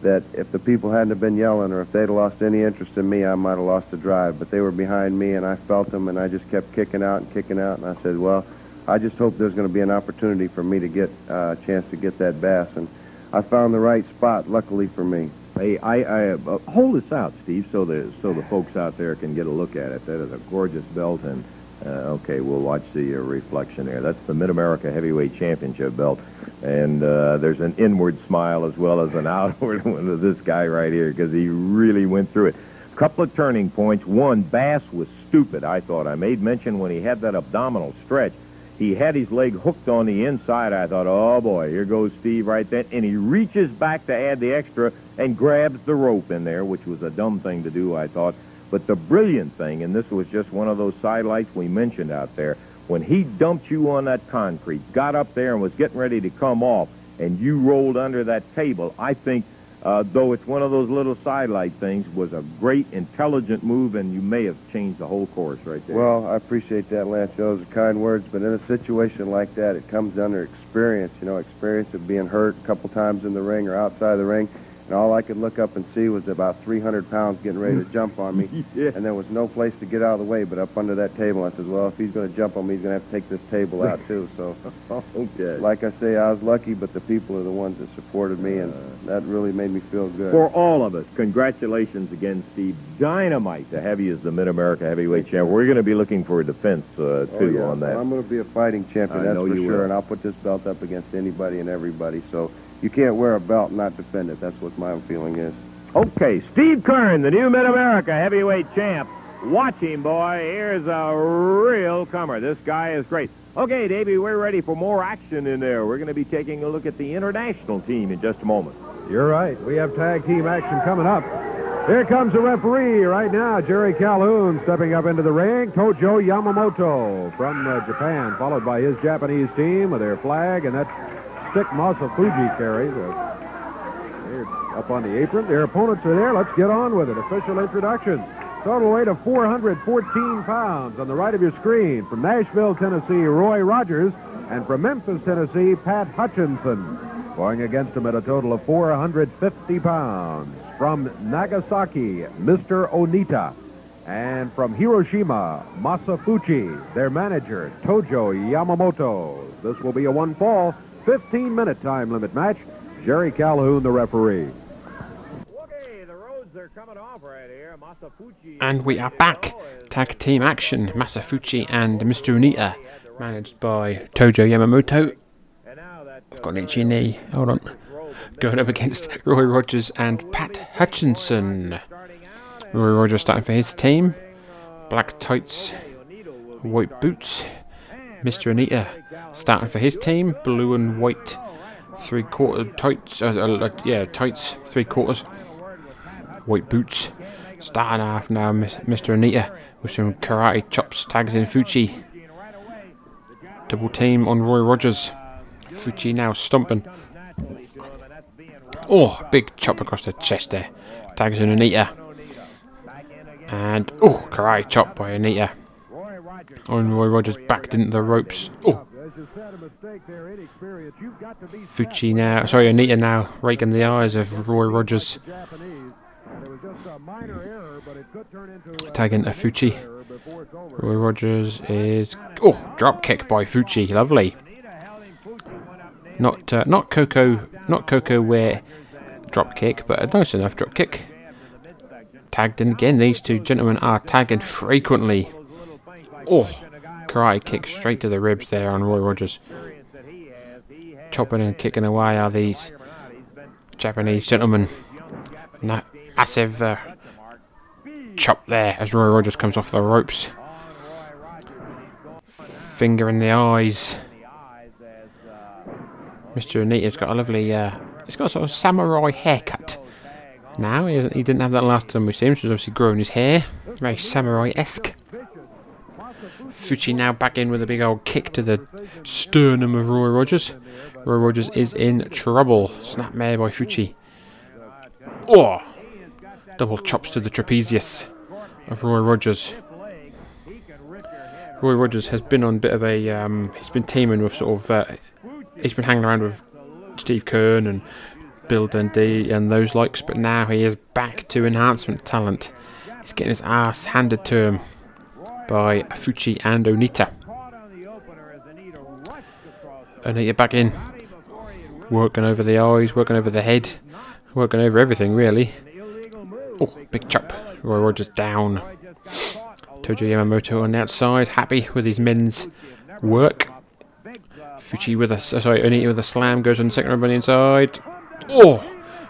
that if the people hadn't have been yelling or if they'd lost any interest in me, I might have lost the drive. But they were behind me, and I felt them, and I just kept kicking out and kicking out. And I said, well, I just hope there's going to be an opportunity for me to get uh, a chance to get that bass. And I found the right spot, luckily for me. Hey, I, I uh, hold this out, Steve, so the so the folks out there can get a look at it. That is a gorgeous belt, and uh, okay, we'll watch the uh, reflection there. That's the Mid America Heavyweight Championship belt, and uh, there's an inward smile as well as an outward one of this guy right here because he really went through it. A couple of turning points. One, Bass was stupid. I thought I made mention when he had that abdominal stretch. He had his leg hooked on the inside. I thought, oh boy, here goes Steve right then. And he reaches back to add the extra and grabs the rope in there, which was a dumb thing to do, I thought. But the brilliant thing, and this was just one of those sidelights we mentioned out there, when he dumped you on that concrete, got up there and was getting ready to come off, and you rolled under that table, I think, uh, though it's one of those little sidelight things, was a great, intelligent move, and you may have changed the whole course right there. Well, I appreciate that, Lance. Those are kind words, but in a situation like that, it comes under experience. You know, experience of being hurt a couple times in the ring or outside the ring. And all I could look up and see was about 300 pounds getting ready to jump on me. Yeah. And there was no place to get out of the way but up under that table. I said, well, if he's going to jump on me, he's going to have to take this table out, too. So, okay. like I say, I was lucky, but the people are the ones that supported me, and that really made me feel good. For all of us, congratulations again, Steve. Dynamite to have you as the Mid-America Heavyweight Champion. We're going to be looking for a defense, uh, Oh, too, yeah. on that. Well, I'm going to be a fighting champion, I that's for sure. will. And I'll put this belt up against anybody and everybody. So you can't wear a belt and not defend it. That's what my feeling is. Okay, Steve Keirn, the new Mid-America Heavyweight Champ. Watch him, boy. Here's a real comer. This guy is great. Okay, Davey, we're ready for more action in there. We're going to be taking a look at the international team in just a moment. You're right. We have tag team action coming up. Here comes the referee right now, Jerry Calhoun, stepping up into the ring. Tojo Yamamoto from uh, Japan, followed by his Japanese team with their flag, and that stick Masa Fuchi carries. Uh, up on the apron. Their opponents are there. Let's get on with it. Official introduction. Total weight of 414 pounds on the right of your screen. From Nashville, Tennessee, Roy Rogers. And from Memphis, Tennessee, Pat Hutchinson. Going against him at a total of 450 pounds. From Nagasaki, Mr. Onita. And from Hiroshima, Masafuchi, their manager, Tojo Yamamoto. This will be a one fall, 15 minute time limit match. Jerry Calhoun, the referee. Okay, the roads are coming off right here. Masafuchi. And we are back. Tag team action. Masafuchi and Mr. Onita, managed by Tojo Yamamoto. I've got an itchy knee. Hold on. Going up against Roy Rogers and Pat Hutchinson. Roy Rogers starting for his team. Black tights, white boots. Mr. Onita starting for his team. Blue and white three quarter tights. Uh, uh, yeah, tights, three quarters. White boots. Starting off now, Mr. Onita with some karate chops, tags in Fuchi. Double team on Roy Rogers. Fuchi now stomping. Oh, big chop across the chest there. Tags in Onita. And, oh, karate chop by Onita. On Roy Rogers backed into the ropes. Oh, Fuchi now, sorry, Onita now raking the eyes of Roy Rogers. Tag into Fuchi. Roy Rogers is oh drop kick by Fuchi, lovely. Not uh, not Koko, not Koko Ware drop kick, but a nice enough drop kick. Tagged in again. These two gentlemen are tagging frequently. Oh, karate kick straight to the ribs there on Roy Rogers. chopping and kicking away are these Japanese gentlemen. Na- massive uh, chop there as Roy Rogers comes off the ropes. Finger in the eyes. Mr. Onita's got a lovely, uh, he's got a sort of samurai haircut. Now, he, he didn't have that last time we see him, so he's obviously growing his hair. Very samurai-esque. Fuchi now back in with a big old kick to the sternum of Roy Rogers. Roy Rogers is in trouble. Snap Snapmare by Fuchi. Oh! Double chops to the trapezius of Roy Rogers. Roy Rogers has been on a bit of a. Um, he's been teaming with sort of. Uh, he's been hanging around with Steve Keirn and Bill Dundee and those likes, but now he is back to enhancement talent. He's getting his ass handed to him by Fuchi and Onita. Onita back in. Working over the eyes, working over the head, working over everything really. Oh, big chop. Roy Rogers down. Tojo Yamamoto on the outside, happy with his men's work. Fuchi with a uh, sorry, Onita with a slam goes on the second rope on the inside. Oh,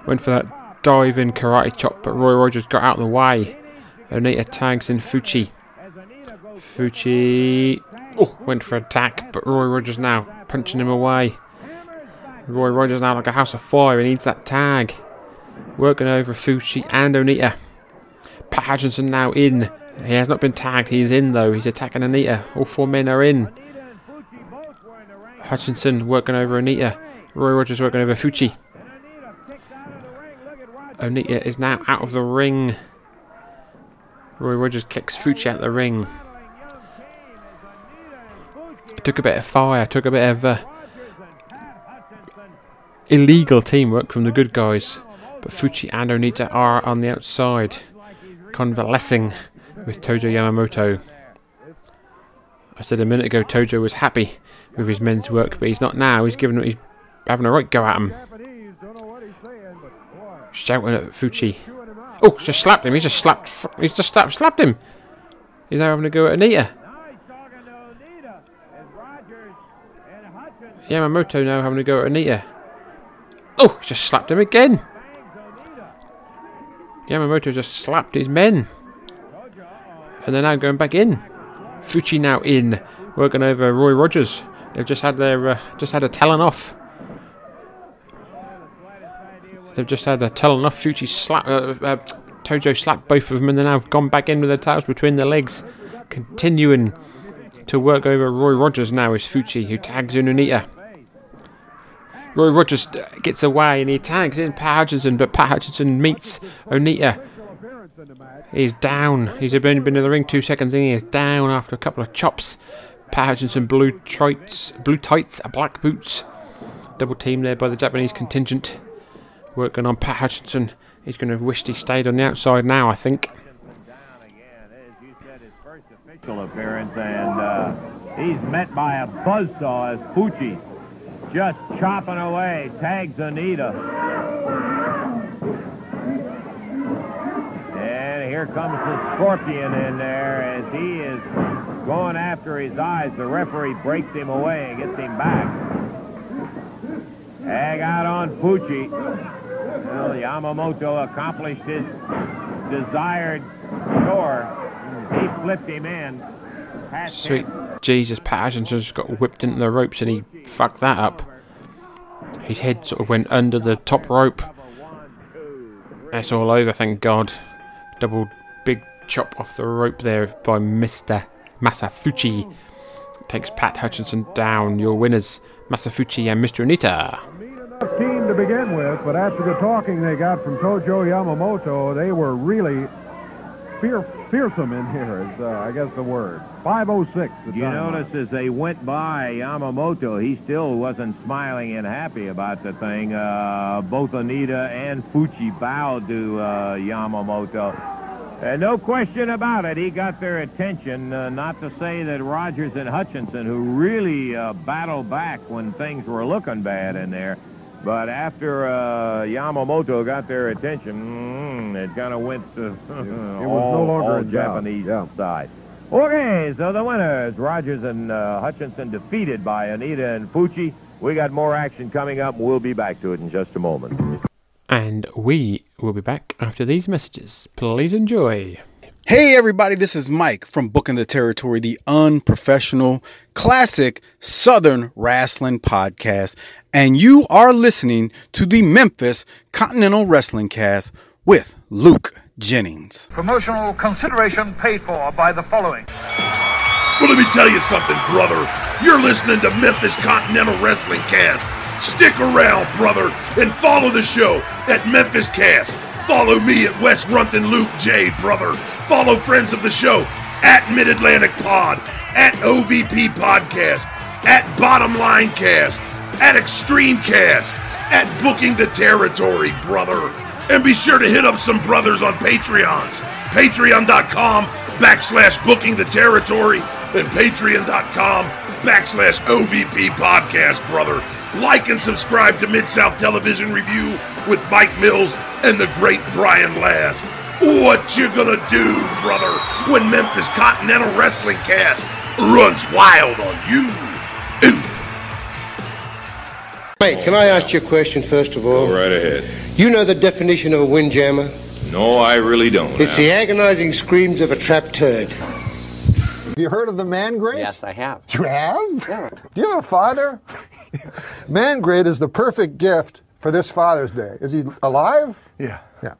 went for that diving karate chop, but Roy Rogers got out of the way. Onita tags in Fuchi. Fuchi oh, went for attack, but Roy Rogers now punching him away. Roy Rogers now like a house of fire. He needs that tag. Working over Fuchi and Onita. Pat Hutchinson now in. He has not been tagged. He's in though. He's attacking Onita. All four men are in. Hutchinson working over Onita. Roy Rogers working over Fuchi. Onita is now out of the ring. Roy Rogers kicks Fuchi out the ring. Took a bit of fire, took a bit of uh, illegal teamwork from the good guys. But Fuchi and Onita are on the outside, convalescing with Tojo Yamamoto. I said a minute ago Tojo was happy with his men's work, but he's not now. He's giving he's having a right go at him. Shouting at Fuchi. Oh, just slapped him. He just slapped. He's just slapped, slapped him. He's now having a go at Onita. Yamamoto now having a go at Onita. Oh, just slapped him again. Yamamoto just slapped his men. And they're now going back in. Fuchi now in, working over Roy Rogers. They've just had their uh, just had a telling off. They've just had a telling off. Fuchi slap uh, uh, Tojo slapped both of them, and they're now gone back in with their towels between their legs, continuing to work over Roy Rogers. Now is Fuchi who tags in Onita. Roy Rogers gets away and he tags in Pat Hutchinson, but Pat Hutchinson meets Onita. He's down. He's only been in the ring two seconds and he is down after a couple of chops. Pat Hutchinson, blue tights, blue tights, black boots. Double team there by the Japanese contingent. Working on Pat Hutchinson. He's going to have wished he stayed on the outside now, I think. official appearance, and uh, he's met by a buzzsaw as Fuchi just chopping away, tags Onita. And here comes the Scorpion in there as he is going after his eyes. The referee breaks him away and gets him back. Tag out on Fuchi. Well, Yamamoto accomplished his desired score. He flipped him in. Sweet Jesus, Pat Hutchinson just got whipped into the ropes and he fucked that up. His head sort of went under the top rope. That's all over, thank God. Double big chop off the rope there by Mr. Masafuchi. Takes Pat Hutchinson down. Your winners, Masafuchi and Mr. Onita. Team to begin with, but after the talking they got from Tojo Yamamoto, they were really fear, fearsome in here, is uh, I guess the word. 506. the You notice as they went by Yamamoto, he still wasn't smiling and happy about the thing. Uh, both Onita and Fuchi bowed to uh, Yamamoto. And no question about it, he got their attention. Uh, not to say that Rogers and Hutchinson, who really uh, battled back when things were looking bad in there, but after uh, Yamamoto got their attention, mm, it kind of went to It was all, no longer all. Japanese Yeah. side. Okay, so the winners, Rogers and uh, Hutchinson defeated by Onita and Fuchi. We got more action coming up, and we'll be back to it in just a moment. And we will be back after these messages. Please enjoy. Hey, everybody, this is Mike from Booking the Territory, the unprofessional, classic Southern wrestling podcast. And you are listening to the Memphis Continental Wrestling Cast with Luke Jennings. Promotional consideration paid for by the following. Well, let me tell you something, brother. You're listening to Memphis Continental Wrestling Cast. Stick around, brother, and follow the show at Memphis Cast. Follow me at West Runton Luke J, brother. Follow friends of the show at Mid Atlantic Pod, at OVP Podcast, at Bottom Line Cast, at Extreme Cast, at Booking the Territory, brother. And be sure to hit up some brothers on Patreons. Patreon.com backslash Booking the Territory and Patreon.com backslash OVP Podcast, brother. Like and subscribe to Mid South Television Review with Mike Mills and the great Brian Last. What you gonna do, brother, when Memphis Continental Wrestling Cast runs wild on you? Mate, can I ask you a question first of all? Go right ahead. You know the definition of a windjammer? No, I really don't. It's the agonizing screams of a trapped turd. Have you heard of the man grate? Yes, I have. You have? Yeah. Do you have a father? man grate is the perfect gift for this Father's Day. Is he alive? Yeah. Yeah.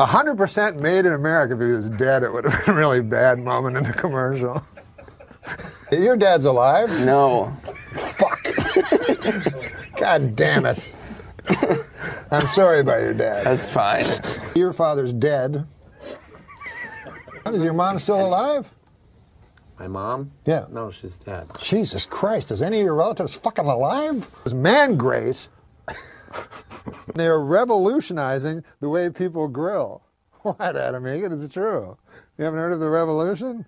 100% made in America. If he was dead, it would have been a really bad moment in the commercial. Your dad's alive? No. Fuck. God damn it. I'm sorry about your dad. That's fine. Your father's dead. Is your mom still alive? My mom? Yeah. No, she's dead. Jesus Christ, is any of your relatives fucking alive? It's man great. They're revolutionizing the way people grill. What, Adam Egan? It's true. You haven't heard of the revolution?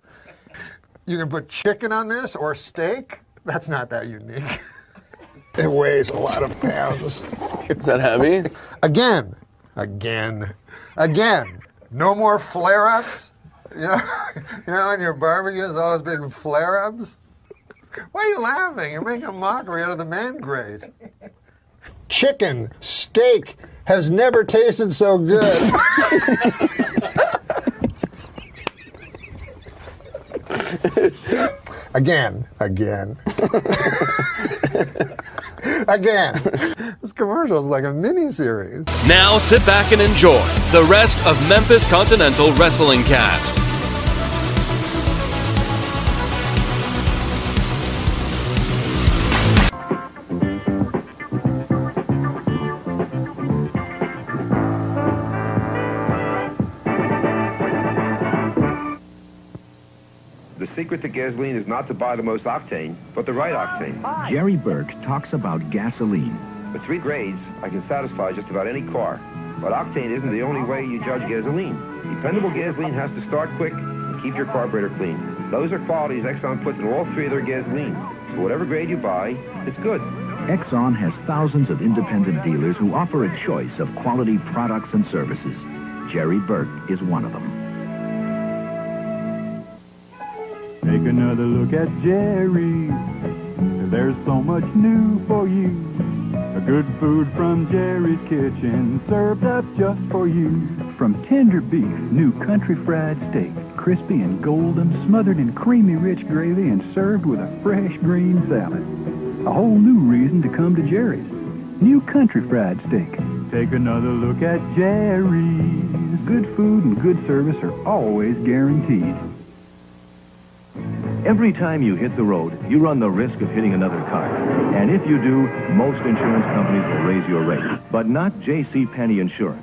You can put chicken on this or steak. That's not that unique. it weighs a lot of pounds. Is that heavy? Again, again, again. No more flare-ups. You know, you know, in your barbecues, all those big flare-ups. Why are you laughing? You're making a mockery out of the man grate. Chicken, steak has never tasted so good. again, again, again. This commercial is like a mini series. Now sit back and enjoy the rest of Memphis Continental Wrestling Cast. Secret to gasoline is not to buy the most octane, but the right octane. Oh, Jerry Burke talks about gasoline. With three grades, I can satisfy just about any car. But octane isn't the only way you judge gasoline. Dependable gasoline has to start quick and keep your carburetor clean. Those are qualities Exxon puts in all three of their gasoline. So whatever grade you buy, it's good. Exxon has thousands of independent dealers who offer a choice of quality products and services. Jerry Burke is one of them. Take another look at Jerry. There's so much new for you. A good food from Jerry's kitchen, served up just for you. From tender beef, new country fried steak, crispy and golden, smothered in creamy rich gravy and served with a fresh green salad. A whole new reason to come to Jerry's. New country fried steak. Take another look at Jerry's. Good food and good service are always guaranteed. Every time you hit the road, you run the risk of hitting another car. And if you do, most insurance companies will raise your rate. But not J.C. Penney Insurance.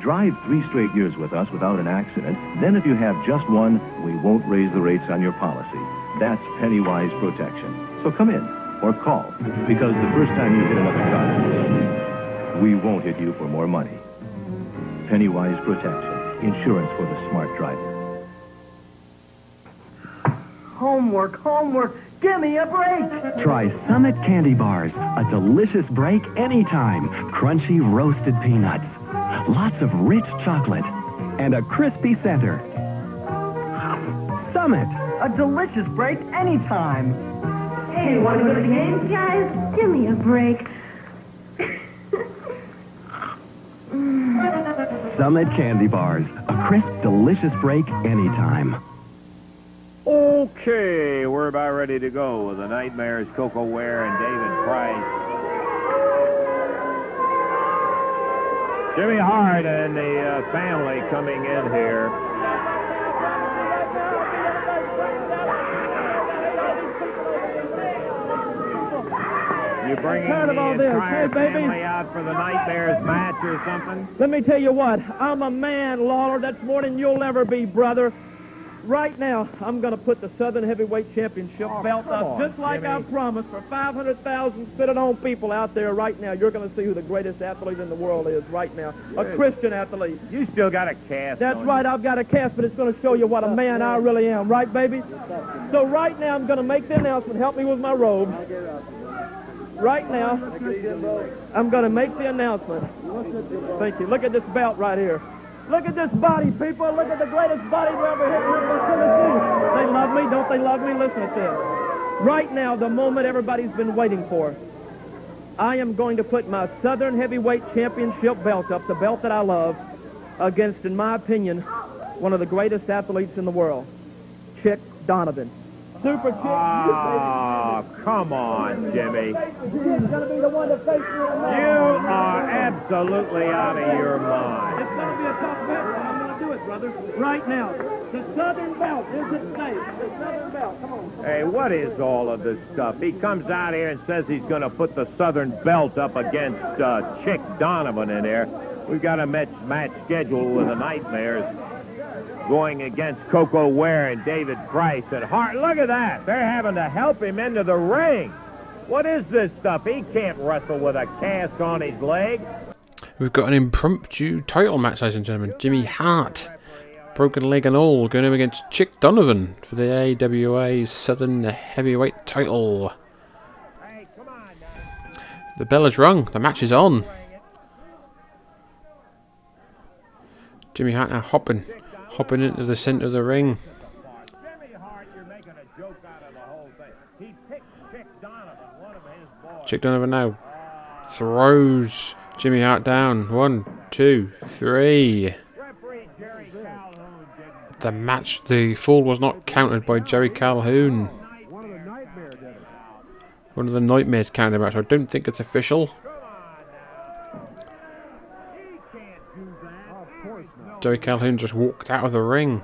Drive three straight years with us without an accident. Then if you have just one, we won't raise the rates on your policy. That's Pennywise Protection. So come in or call because the first time you hit another car, we won't hit you for more money. Pennywise Protection. Insurance for the smart driver. Homework, homework. Give me a break. Try Summit Candy Bars. A delicious break anytime. Crunchy roasted peanuts. Lots of rich chocolate. And a crispy center. Summit. A delicious break anytime. Hey, want to go to the game? guys? Give me a break. Summit Candy Bars. A crisp, delicious break anytime. Okay, we're about ready to go with the Nightmares, Koko Ware and David Price. Jimmy Hart and the uh, family coming in here. You bringing Tired the of all this. entire Hey, baby. family out for the Nightmares match or something? Let me tell you what, I'm a man, Lawler. That's more than you'll ever be, brother. Right now, I'm going to put the Southern Heavyweight Championship oh, belt up, on, just like I promised, for 500,000 spit-it-on people out there right now. You're going to see who the greatest athlete in the world is right now. A Christian athlete. You still got a cast. That's right, I've got a cast, but it's going to show you what a man I really am, right, baby? So right now, I'm going to make the announcement. Help me with my robe. Right now, I'm going to make the announcement. Thank you. Look at this belt right here. Look at this body, people. Look at the greatest body we ever hit in Tennessee. They love me. Don't they love me? Listen to this. Right now, the moment everybody's been waiting for. I am going to put my Southern Heavyweight Championship belt up, the belt that I love, against, in my opinion, one of the greatest athletes in the world, Chick Donovan. Super Chick. Oh, come on, Jimmy. He's going to be the one to face me in a You are absolutely out of your mind. It's going to be a tough match, but I'm going to do it, brother. Right now. The Southern Belt is at stake. The Southern Belt. Come on. Hey, what is all of this stuff? He comes out here and says he's going to put the Southern Belt up against uh, Chick Donovan in there. We've got a match, match scheduled with the Nightmares going against Koko Ware and David Price and Hart. Look at that. They're having to help him into the ring. What is this stuff? He can't wrestle with a cast on his leg. We've got an impromptu title match, ladies and gentlemen. Jimmy Hart, broken leg and all, going up against Chick Donovan for the AWA Southern Heavyweight title. The bell is rung. The match is on. Jimmy Hart now hopping, hopping into the centre of the ring. Chick Donovan now throws Jimmy Hart down. One, two, three. The match, the fall was not counted by Jerry Calhoun. One of the nightmares counted match. I don't think it's official. Jerry Calhoun just walked out of the ring.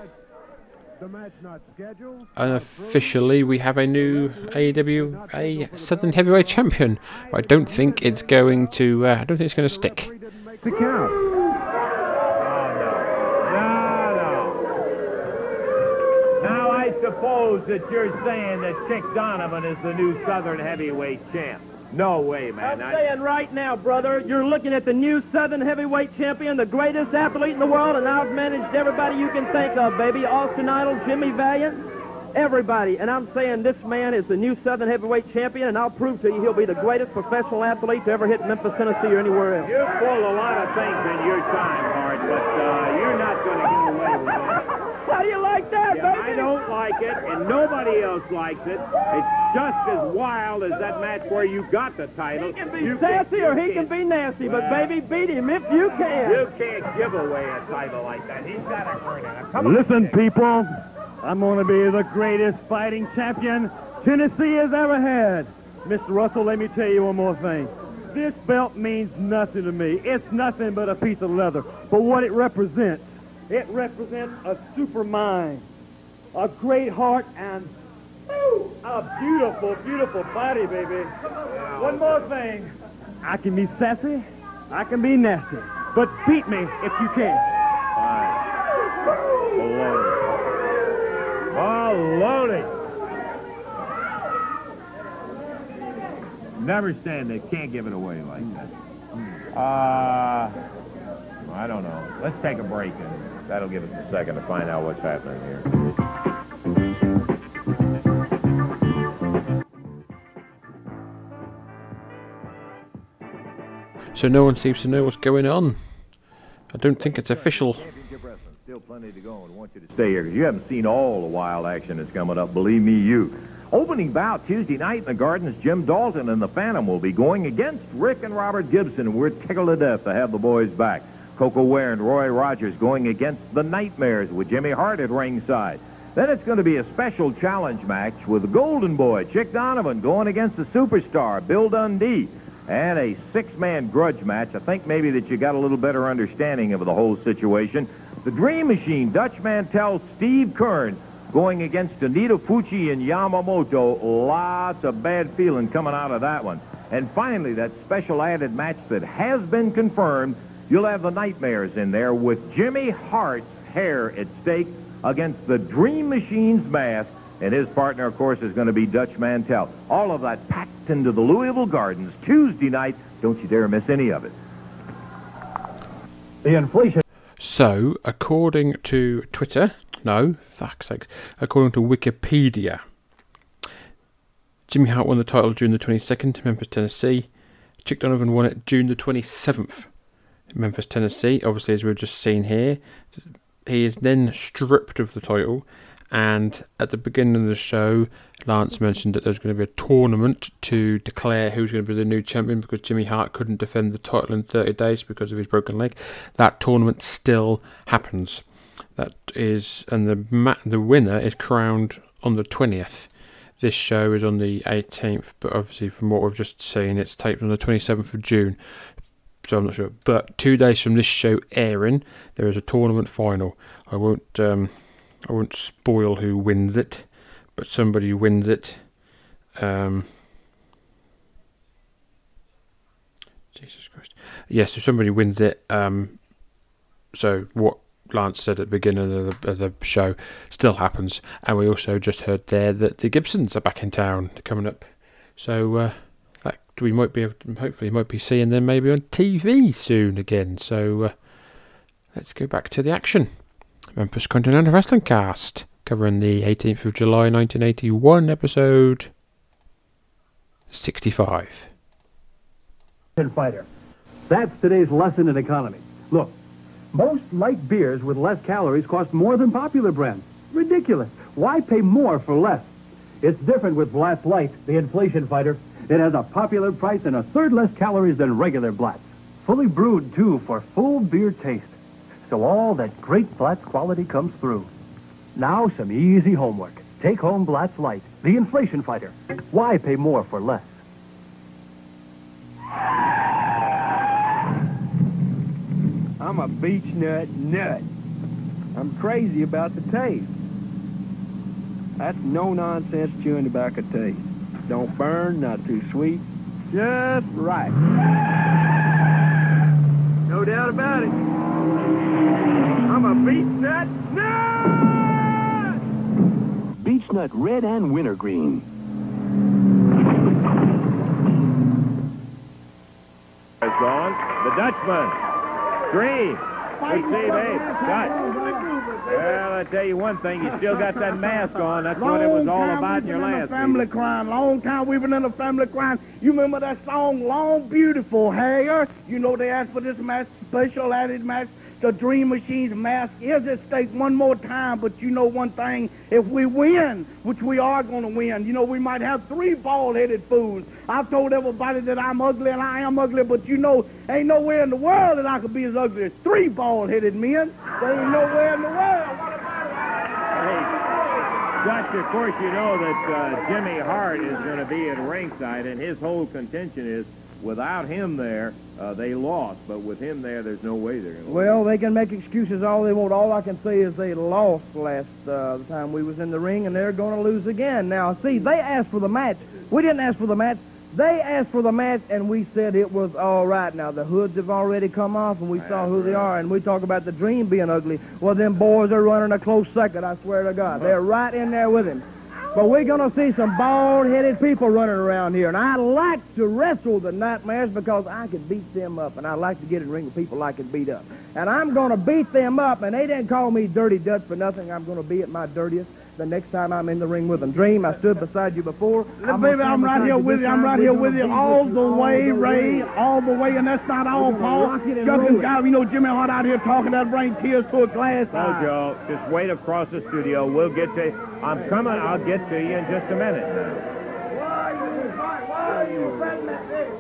Unofficially, we have a new AWA Southern Heavyweight Champion. But I don't think it's going to. Uh, I don't think it's going to stick. Now I suppose that you're saying that Chick Donovan is the new Southern Heavyweight champ. No way, man. I'm I- saying right now, brother, you're looking at the new Southern Heavyweight Champion, the greatest athlete in the world, and I've managed everybody you can think of, baby. Austin Idol, Jimmy Valiant, everybody. And I'm saying this man is the new Southern Heavyweight Champion, and I'll prove to you he'll be the greatest professional athlete to ever hit Memphis, Tennessee, or anywhere else. You've pulled a lot of things in your time, Hart, but uh, you're not going to get away with it. How do you like that, Yeah, baby? I don't like it, and nobody else likes it. It's just as wild as that match where you got the title. He can be You sassy can't- or he can be nasty, but baby, beat him if you can. You can't give away a title like that. He's got to earn it. Come on, Listen, Dick. people, I'm going to be the greatest fighting champion Tennessee has ever had. Mr. Russell, let me tell you one more thing. This belt means nothing to me. It's nothing but a piece of leather. But what it represents, it represents a super mind, a great heart, and a beautiful, beautiful body, baby. One more thing. I can be sassy, I can be nasty, but beat me if you can. Baloney. Never stand there. Can't give it away like that. Uh, I don't know. Let's take a break, that'll give us a second to find out what's happening here. So no one seems to know what's going on. I don't think it's official. Still plenty to go and want you to stay here because you haven't seen all the wild action that's coming up. Believe me, you. Opening bout Tuesday night in the Gardens, Jim Dalton and the Phantom will be going against Rick and Robert Gibson. We're tickled to death to have the boys back. Koko Ware and Roy Rogers going against the Nightmares with Jimmy Hart at ringside. Then it's going to be a special challenge match with the Golden Boy, Chick Donovan, going against the superstar, Bill Dundee. And a six-man grudge match. I think maybe that you got a little better understanding of the whole situation. The Dream Machine, Dutch Mantell, Steve Keirn, going against Onita Fuchi and Yamamoto. Lots of bad feeling coming out of that one. And finally, that special added match that has been confirmed, you'll have the Nightmares in there with Jimmy Hart's hair at stake against the Dream Machine's mask. And his partner, of course, is going to be Dutch Mantell. All of that packed into the Louisville Gardens Tuesday night. Don't you dare miss any of it. The inflation. So, according to Twitter, no, fuck's sakes, according to Wikipedia, Jimmy Hart won the title June the 22nd to Memphis, Tennessee. Chick Donovan won it June the 27th in Memphis, Tennessee. Obviously, as we've just seen here, he is then stripped of the title. And at the beginning of the show, Lance mentioned that there's going to be a tournament to declare who's going to be the new champion because Jimmy Hart couldn't defend the title in 30 days because of his broken leg. That tournament still happens. That is, and the ma- the winner is crowned on the 20th. This show is on the 18th, but obviously, from what we've just seen, it's taped on the 27th of June. So I'm not sure. But two days from this show airing, there is a tournament final. I won't. Um, I won't spoil who wins it, but somebody wins it. Um, Jesus Christ. Yes, so somebody wins it. Um, so what Lance said at the beginning of the, of the, show still happens. And we also just heard there that the Gibsons are back in town coming up. So uh, we might be able to, hopefully might be seeing them maybe on TV soon again. So uh, let's go back to the action. Memphis Continental Wrestling Cast, covering the 18th of July 1981, episode 65. Fighter. That's today's lesson in economy. Look, most light beers with less calories cost more than popular brands. Ridiculous. Why pay more for less? It's different with Blatz Light, the inflation fighter. It has a popular price and a third less calories than regular Blatz. Fully brewed, too, for full beer taste so all that great Blatz quality comes through. Now some easy homework. Take home Blatz Light, the inflation fighter. Why pay more for less? I'm a beech nut nut. I'm crazy about the taste. That's no-nonsense chewing tobacco taste. Don't burn, not too sweet, just right. No doubt about it. I'm a beech nut nut! Beech nut red and wintergreen. Has gone. The Dutchman. Green. Good see, babe. Dutch. Well, I tell you one thing, you still got that mask on. That's what it was all about in your last family meeting. crime. Long time we've been in a family crime. You remember that song, Long Beautiful Hair? You know they asked for this match, special added match. The Dream Machine's mask is at stake one more time, but you know one thing, if we win, which we are going to win, you know, we might have three bald-headed fools. I've told everybody that I'm ugly and I am ugly, but you know, ain't nowhere in the world that I could be as ugly as three bald-headed men. There ain't nowhere in the world. Dutch, of course, you know that uh, Jimmy Hart is going to be at ringside, and his whole contention is without him there, uh, they lost. But with him there, there's no way they're going to Well, they can make excuses all they want. All I can say is they lost last uh, the time we was in the ring, and they're going to lose again. Now, see, they asked for the match. We didn't ask for the match. They asked for the match, and we said it was all right. Now, the hoods have already come off, and we saw who they are, and we talk about the dream being ugly. Well, them boys are running a close second, I swear to God. They're right in there with him. But we're going to see some bald-headed people running around here, and I like to wrestle the Nightmares because I can beat them up, and I like to get in ring with people I can beat up. And I'm going to beat them up, and they didn't call me Dirty Dutch for nothing. I'm going to be at my dirtiest. The next time I'm in the ring with them. Dream, I stood beside you before. Now, baby, I'm right here with you. I'm right here with you all the way, Ray, all the way, and that's not all, Paul. Jumping guy, you know, Jimmy Hart out here talking that bring tears to a glass eye. Joe, just wait across the studio. We'll get to I'm coming. I'll get to you in just a minute. Why are you, why,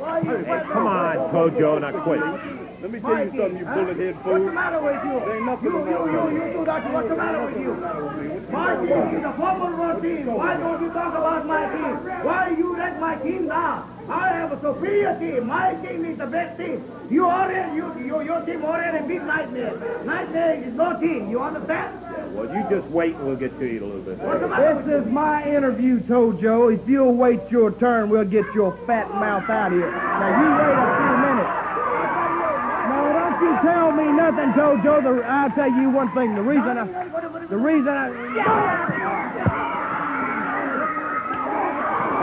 why are you hey, come on, Tojo, now quit. Let me tell you something, you bullet head fool. What's the matter with you? There ain't nothing You, you, you, you. you do that. What's the matter with you? My team is a former run team. Why don't you talk about my team? Why do you let my team down? I have a superior team. My team is the best team. You already, you, you, your team already beat Nightmare. Nightmare is no team. You understand? Well, you just wait and we'll get to you a little bit. This is my interview, Tojo. If you'll wait your turn, we'll get your fat mouth out of here. Now, you wait a few minutes. Don't you tell me nothing, Tojo. The, I'll tell you one thing. The reason I... The reason I...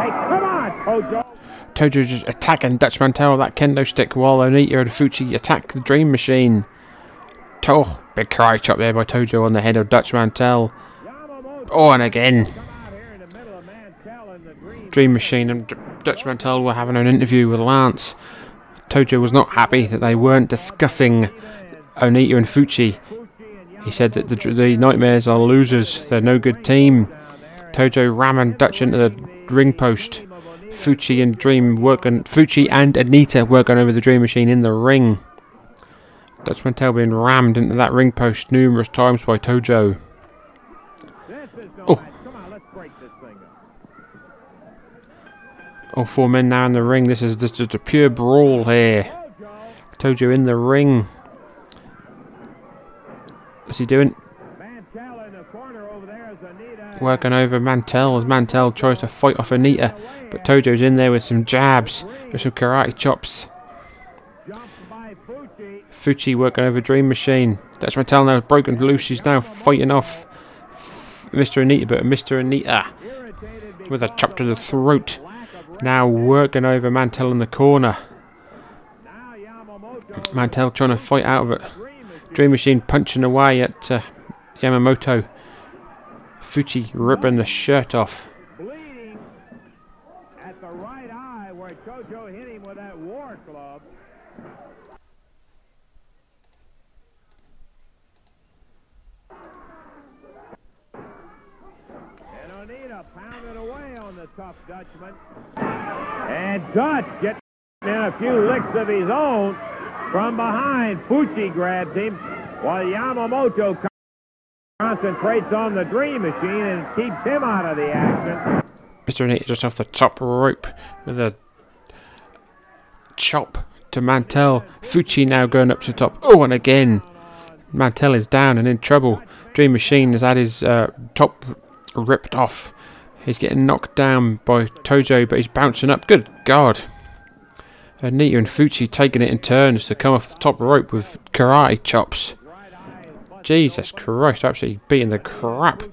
Hey, come on, Tojo. Tojo just attacking Dutch Mantell with that kendo stick while Onita and Fuchi attack the Dream Machine. Oh, big karate chop there by Tojo on the head of Dutch Mantell. Oh, and again. Dream Machine and D- Dutch Mantell were having an interview with Lance. Tojo was not happy that they weren't discussing Onita and Fuchi. He said that the, the Nightmares are losers, they're no good team. Tojo ramming Dutch into the ring post. Fuchi and Dream working. Fuchi and Onita working over the Dream Machine in the ring. Dutch Mantell being rammed into that ring post numerous times by Tojo. Oh. All four men now in the ring. This is just, just a pure brawl here. Tojo in the ring. What's he doing? Working over Mantell as Mantell tries to fight off Onita, but Tojo's in there with some jabs, with some karate chops. Fuchi working over Dream Machine. That's Mantell now broken loose. He's now fighting off Mr. Onita, but Mr. Onita with a chop to the throat. Now working over Mantell in the corner. Mantel trying to fight out of it. Dream Machine punching away at uh, Yamamoto. Fuchi ripping the shirt off. Tough Dutchman. And Dutch getting in a few licks of his own from behind. Fuchi grabs him while Yamamoto concentrates on the Dream Machine and keeps him out of the action. Mr. Onita just off the top rope with a chop to Mantell. Fuchi now going up to the top. Oh, and again. Mantell is down and in trouble. Dream Machine has had his uh, top ripped off. He's getting knocked down by Tojo, but he's bouncing up. Good God. Uh, Onita and Fuchi taking it in turns to come off the top rope with karate chops. Jesus Christ, absolutely beating the crap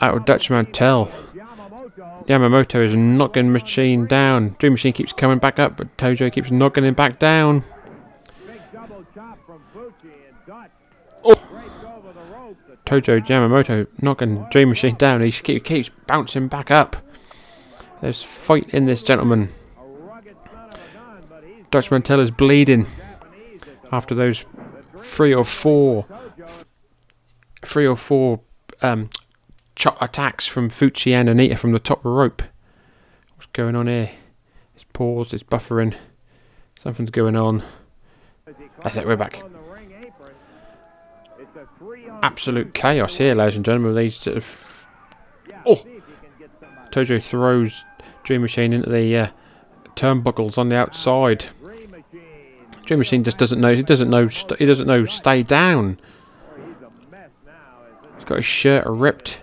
out of Dutch Mantell. Yamamoto is knocking Machine down. Dream Machine keeps coming back up, but Tojo keeps knocking him back down. Tojo Yamamoto knocking Dream Machine down. He keep, keeps bouncing back up. There's fight in this gentleman. Dutch Mantell is bleeding after those three or four, three or four um, chop attacks from Fuchi and Onita from the top rope. What's going on here? It's paused. It's buffering. Something's going on. That's it. We're back. Absolute chaos here, ladies and gentlemen. These sort of oh, Tojo throws Dream Machine into the uh, turnbuckles on the outside. Dream Machine just doesn't know. He doesn't know. St- he doesn't know. Stay down. He's got his shirt ripped.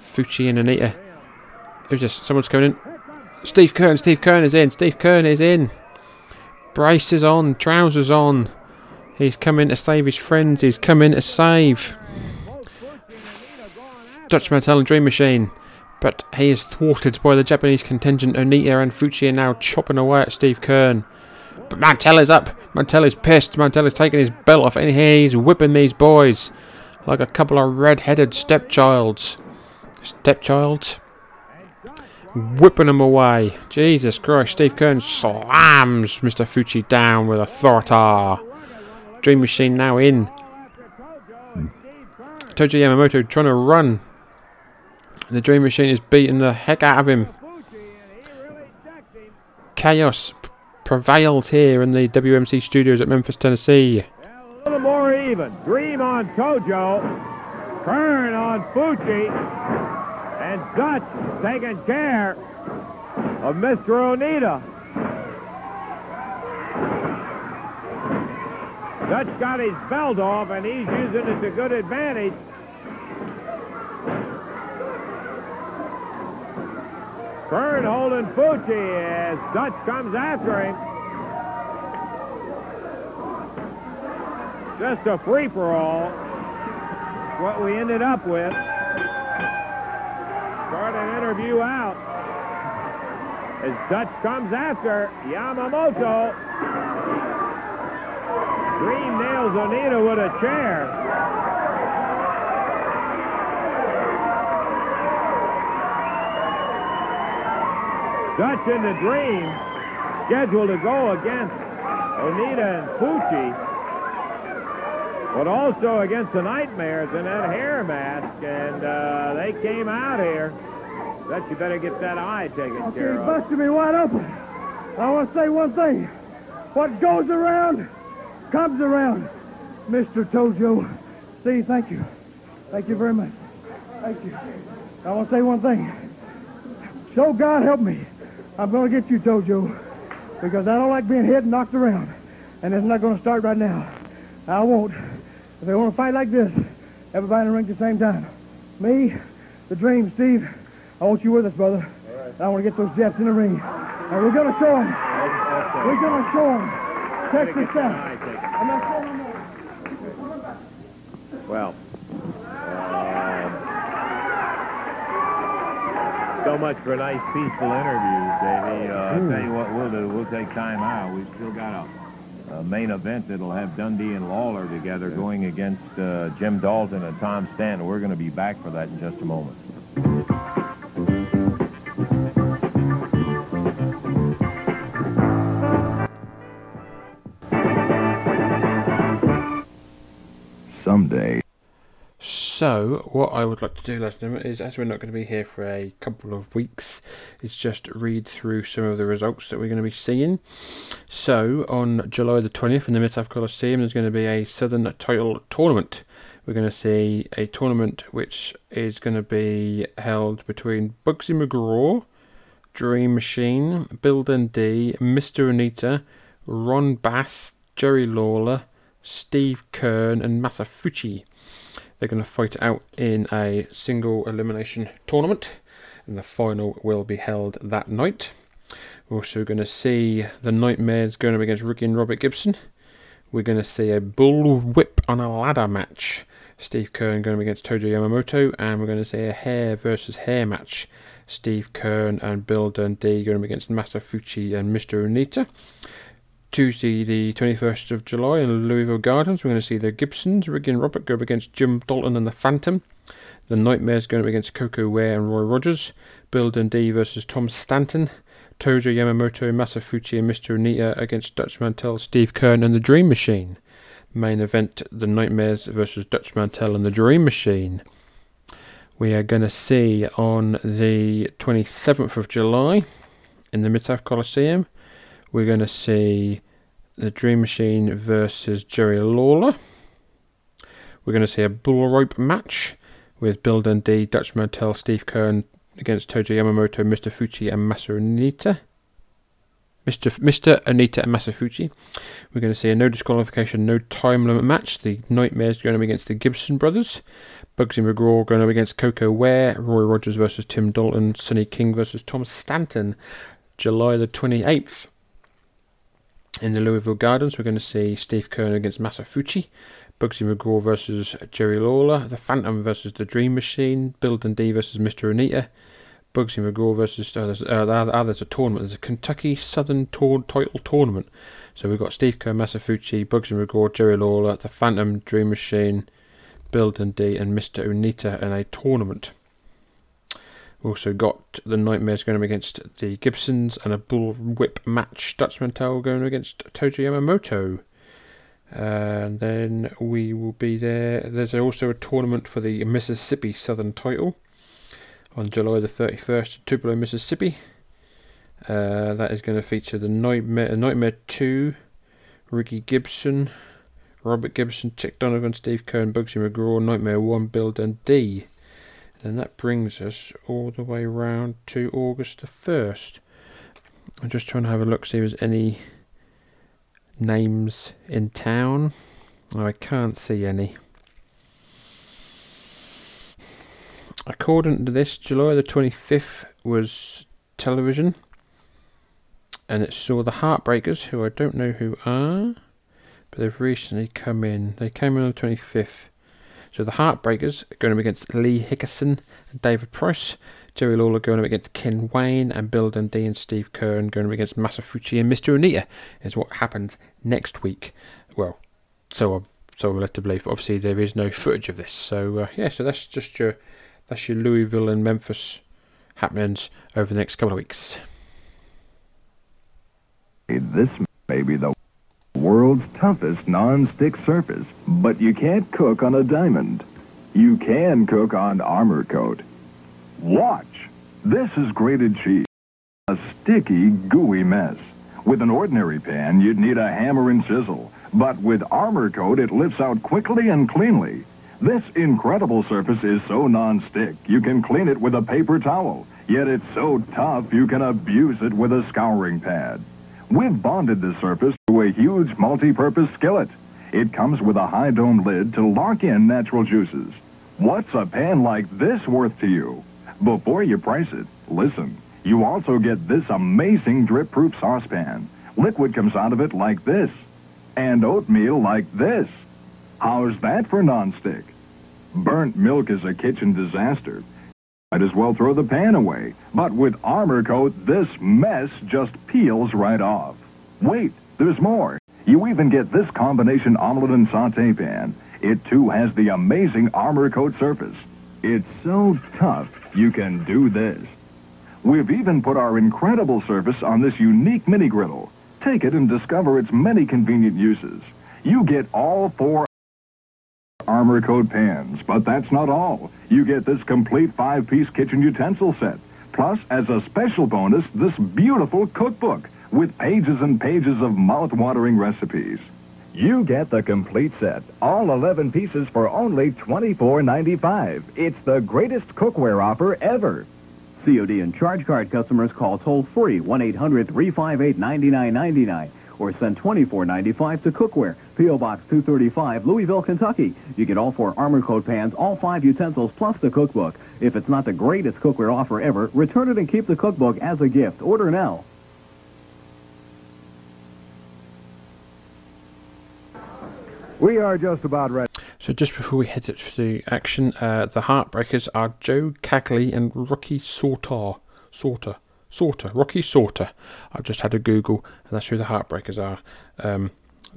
Fuchi and Onita. Who's just someone's coming in? Steve Keirn. Steve Keirn is in. Steve Keirn is in. Braces on. Trousers on. He's coming to save his friends. He's coming to save Dutch Mantell and Dream Machine. But he is thwarted by the Japanese contingent. Onita and Fuchi are now chopping away at Steve Keirn. But Mantell is up. Mantell is pissed. Mantell is taking his belt off and he's whipping these boys. like a couple of red-headed stepchilds. Stepchilds? Whipping them away. Jesus Christ, Steve Keirn slams Mr. Fuchi down with a authority. Dream Machine now in. Tojo Yamamoto trying to run. The Dream Machine is beating the heck out of him. Chaos prevails here in the WMC studios at Memphis, Tennessee. A little more even. Dream on Tojo. Keirn on Fuchi. And Dutch taking care of Mr. Onita. Dutch got his belt off, and he's using it to good advantage. Keirn holding Fuchi as Dutch comes after him. Just a free-for-all. What we ended up with. Start an interview out. As Dutch comes after Yamamoto. Dream nails Onita with a chair. Dutch in the Dream scheduled to go against Onita and Fuchi, but also against the Nightmares in that hair mask, and uh, they came out here. Dutch, you better get that eye taken Okay, care of. busted me wide open. I want to say one thing. What goes around comes around. Mr. Tojo. Steve, thank you. Thank you very much. Thank you. I want to say one thing. So God help me. I'm going to get you, Tojo, because I don't like being hit and knocked around. And it's not going to start right now. I won't. If they want to fight like this, everybody in the ring at the same time. Me, the Dream, Steve, I want you with us, brother. I want to get those Jets in the ring. And we're going to show them. We're going to show them. Texas South. I'm not showing them more. Well, um, so much for a nice, peaceful interviews, Davey. Uh, I'll tell you what we'll do. We'll take time out. We've still got a, a main event that'll have Dundee and Lawler together going against uh, Jim Dalton and Tom Stanton. We're going to be back for that in just a moment. Someday. So, what I would like to do, ladies is as we're not going to be here for a couple of weeks, is just read through some of the results that we're going to be seeing. So, on July the 20th in the Mid-South Coliseum, there's going to be a Southern Title Tournament. We're going to see a tournament which is going to be held between Bugsy McGraw, Dream Machine, Bill Dundee, Mr. Onita, Ron Bass, Jerry Lawler, Steve Keirn, and Masa Fuchi. They're going to fight out in a single elimination tournament, and the final will be held that night. We're also going to see the Nightmares going up against Ricky and Robert Gibson. We're going to see a bull whip on a ladder match. Steve Keirn going up against Tojo Yamamoto, and we're going to see a hair versus hair match. Steve Keirn and Bill Dundee going up against Masa Fuchi and Mr. Onita. Tuesday, the 21st of July in Louisville Gardens, we're going to see the Gibsons, Ricky and Robert, go up against Jim Dalton and the Phantom. The Nightmares going up against Koko Ware and Roy Rogers. Bill Dundee versus Tom Stanton. Tojo Yamamoto, Masa Fuchi, and Mr. Onita against Dutch Mantell, Steve Keirn, and the Dream Machine. Main event The Nightmares versus Dutch Mantell and the Dream Machine. We are going to see on the 27th of July in the Mid South Coliseum. We're going to see the Dream Machine versus Jerry Lawler. We're going to see a bull rope match with Bill Dundee, Dutch Mantell, Steve Keirn against Tojo Yamamoto, Mr. Fuji, and Masaranita. Mr. Mr. Onita and Masa Fuchi. We're going to see a no disqualification, no time limit match. The Nightmares going up against the Gibson brothers. Bugsy McGraw going up against Koko Ware. Roy Rogers versus Tim Dalton. Sonny King versus Tom Stanton. July the 28th. In the Louisville Gardens, we're going to see Steve Keirn against Masa Fuchi. Bugsy McGraw versus Jerry Lawler. The Phantom versus the Dream Machine. Bill Dundee versus Mr. Onita. Bugsy McGraw versus uh, there's, uh, there's a tournament. There's a Kentucky Southern Tour Title Tournament. So we've got Steve Kerr, Masa Fuchi, Bugsy McGraw, Jerry Lawler, the Phantom, Dream Machine, Bill Dundee, and Mr. Onita in a tournament. We also got the Nightmares going up against the Gibsons and a bull whip match. Dutch Mantell going against Tojo Yamamoto. And then we will be there. There's also a tournament for the Mississippi Southern title on July the 31st, Tupelo, Mississippi. Uh, that is going to feature the Nightmare, Nightmare 2, Ricky Gibson, Robert Gibson, Chick Donovan, Steve Cohen, Bugsy McGraw, Nightmare 1, Bill Dundee. And that brings us all the way round to August the 1st. I'm just trying to have a look, see if there's any names in town. I can't see any. According to this, July the 25th was television. And it saw the Heartbreakers, who I don't know who are. But they've recently come in. They came in on the 25th. So the Heartbreakers are going up against Lee Hickerson and David Price. Jerry Lawler going up against Ken Wayne and Bill Dundee and Steve Keirn going up against Masa Fuchi and Mr. Onita is what happens next week. Well, so I'm so I'm led to believe. But obviously there is no footage of this. So uh, yeah, so that's just your that's your Louisville and Memphis happenings over the next couple of weeks. This may be the world's toughest non-stick surface, but you can't cook on a diamond. You can cook on Armor Coat. Watch! This is grated cheese. A sticky, gooey mess. With an ordinary pan, you'd need a hammer and chisel. But with Armor Coat, it lifts out quickly and cleanly. This incredible surface is so non-stick, you can clean it with a paper towel. Yet it's so tough, you can abuse it with a scouring pad. We've bonded the surface to a huge multi-purpose skillet. It comes with a high dome lid to lock in natural juices. What's a pan like this worth to you? Before you price it, listen. You also get this amazing drip-proof saucepan. Liquid comes out of it like this. And oatmeal like this. How's that for nonstick? Burnt milk is a kitchen disaster. Might as well throw the pan away. But with Armor Coat, this mess just peels right off. Wait, there's more. You even get this combination omelet and saute pan. It too has the amazing Armor Coat surface. It's so tough, you can do this. We've even put our incredible surface on this unique mini griddle. Take it and discover its many convenient uses. You get all four Armor Coat pans, but that's not all. You get this complete five-piece kitchen utensil set. Plus, as a special bonus, this beautiful cookbook with pages and pages of mouth-watering recipes. You get the complete set, all 11 pieces for only $24.95. It's the greatest cookware offer ever. COD and charge card customers call toll free 1-800-358-9999 or send $24.95 to Cookware, P.O. Box 235, Louisville, Kentucky. You get all four Armor Coat pans, all five utensils, plus the cookbook. If it's not the greatest cookware offer ever, return it and keep the cookbook as a gift. Order now. We are just about ready. So just before we head to action, uh, the Heartbreakers are Joe Cagley and Rocky Sauter. Sauter. Sauter. Rocky Sauter. I've just had a Google, and that's who the Heartbreakers are. Um,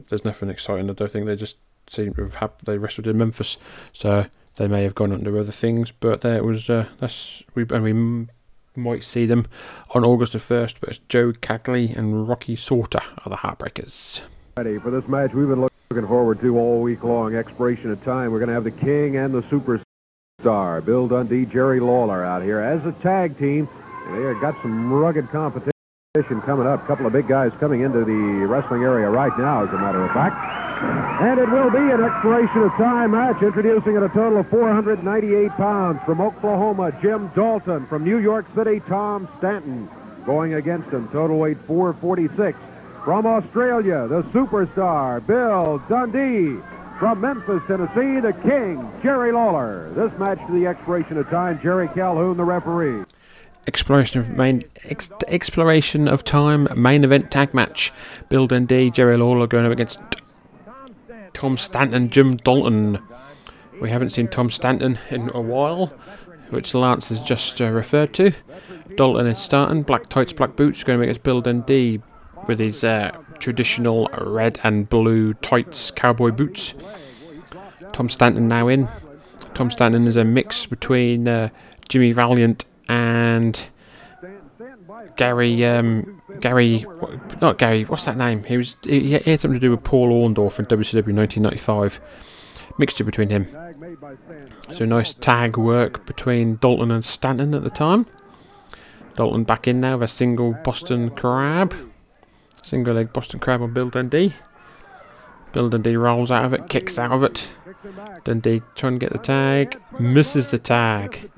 there's nothing exciting. I don't think they just seem to have they wrestled in Memphis, so they may have gone on to other things. But there was. Uh, that's we and we might see them on August the first. But it's Joe Cagley and Rocky Sauter are the Heartbreakers. Ready for this match we've been looking forward to all week long. Expiration of time. We're going to have the King and the Superstar, Bill Dundee, Jerry Lawler out here as a tag team. They have got some rugged competition coming up. A couple of big guys coming into the wrestling area right now, as a matter of fact. And it will be an expiration of time match, introducing at a total of 498 pounds from Oklahoma, Jim Dalton. From New York City, Tom Stanton going against him. Total weight 446. From Australia, the superstar, Bill Dundee. From Memphis, Tennessee, the King, Jerry Lawler. This match to the expiration of time, Jerry Calhoun, the referee. Exploration of main ex, exploration of time main event tag match. Bill Dundee, Jerry Lawler going up against Tom Stanton, Jim Dalton. We haven't seen Tom Stanton in a while, which Lance has just uh, referred to. Dalton is starting, black tights, black boots, going up against Bill Dundee with his uh, traditional red and blue tights, cowboy boots. Tom Stanton now in, Tom Stanton is a mix between uh, Jimmy Valiant and Gary. Um, Gary, what- not Gary. What's that name? He was. He, had something to do with Paul Orndorff in WCW 1995. Mixture between him. So nice tag work between Dalton and Stanton at the time. Dalton back in now with a single Boston Crab. Single leg Boston Crab on Bill Dundee. Bill Dundee rolls out of it, kicks out of it. Dundee trying to get the tag, misses the tag.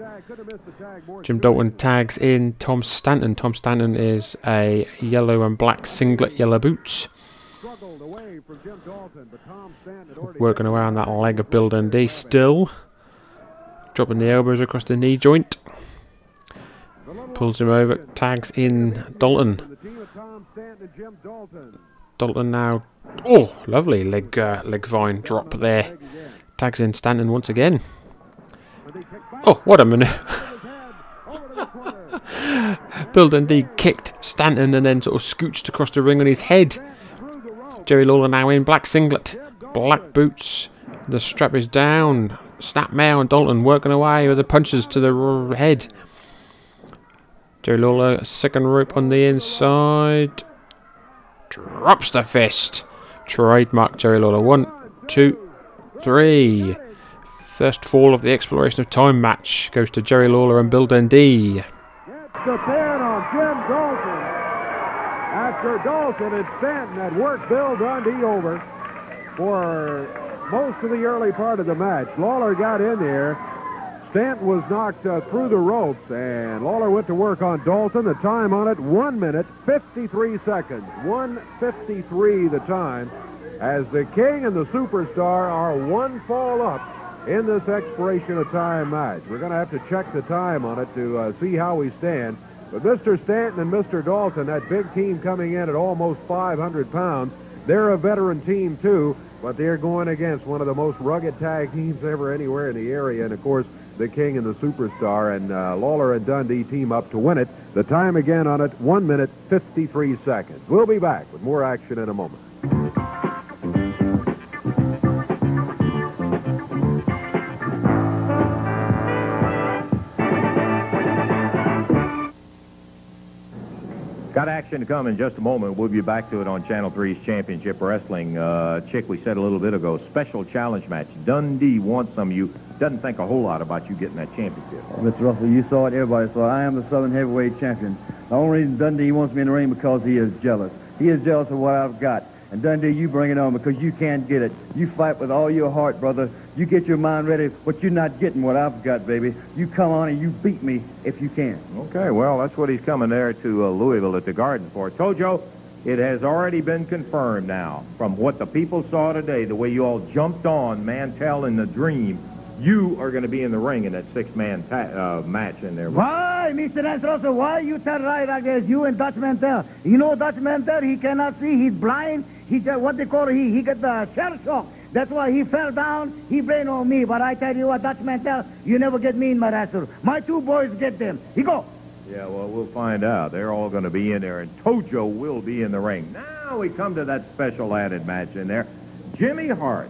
Jim Dalton tags in Tom Stanton. Tom Stanton is a yellow and black singlet, yellow boots. Working around that leg of Bill Dundee still. Dropping the elbows across the knee joint. Pulls him over, tags in Dalton. Dalton now. Oh, lovely leg uh, leg vine drop there. Tags in Stanton once again. Oh, what a minute. Bill Dundee kicked Stanton and then sort of scooched across the ring on his head. Jerry Lawler now in black singlet, black boots. The strap is down. Snap Snapmare and Dalton working away with the punches to the head. Jerry Lawler, second rope on the inside. Drops the fist. Trademark Jerry Lawler. One, two, three. First fall of the Exploration of Time match goes to Jerry Lawler and Bill Dundee. The pin on Jim Dalton. After Dalton and Stanton had worked Bill Dundee over for most of the early part of the match. Lawler got in there. Stanton was knocked uh, through the ropes, and Lawler went to work on Dalton. The time on it, 1 minute, 53 seconds. 153 the time, as the King and the Superstar are one fall up in this expiration of time match. We're going to have to check the time on it to uh, see how we stand. But Mr. Stanton and Mr. Dalton, that big team coming in at almost 500 pounds, they're a veteran team too, but they're going against one of the most rugged tag teams ever anywhere in the area. And of course, the King and the Superstar, and uh, Lawler and Dundee team up to win it. The time again on it, 1 minute, 53 seconds. We'll be back with more action in a moment. Got action to come in just a moment. We'll be back to it on Channel 3's Championship Wrestling. Uh, Chick, we said a little bit ago, special challenge match. Dundee wants some of you. Doesn't think a whole lot about you getting that championship. Mr. Russell, you saw it, everybody saw it. I am the Southern Heavyweight Champion. The only reason Dundee wants me in the ring because he is jealous. He is jealous of what I've got. And Dundee, you bring it on because you can't get it. You fight with all your heart, brother. You get your mind ready, but you're not getting what I've got, baby. You come on and you beat me if you can. Okay, well, that's what he's coming there to uh, Louisville at the Garden for. Tojo, it has already been confirmed now from what the people saw today, the way you all jumped on Mantell in the Dream. You are going to be in the ring in that six-man ta- uh, match in there. Why, Mr. Anstrosa, why you tell right like this? You and Dutch Mantell? You know Dutch Mantell, he cannot see. He's blind. He just, what they call he, he got the shell shock. That's why he fell down. He blame on me. But I tell you what, Dutch Mantell, you never get me in my wrestler. My two boys get them. He go. Yeah, well, we'll find out. They're all going to be in there, and Tojo will be in the ring. Now we come to that special added match in there. Jimmy Hart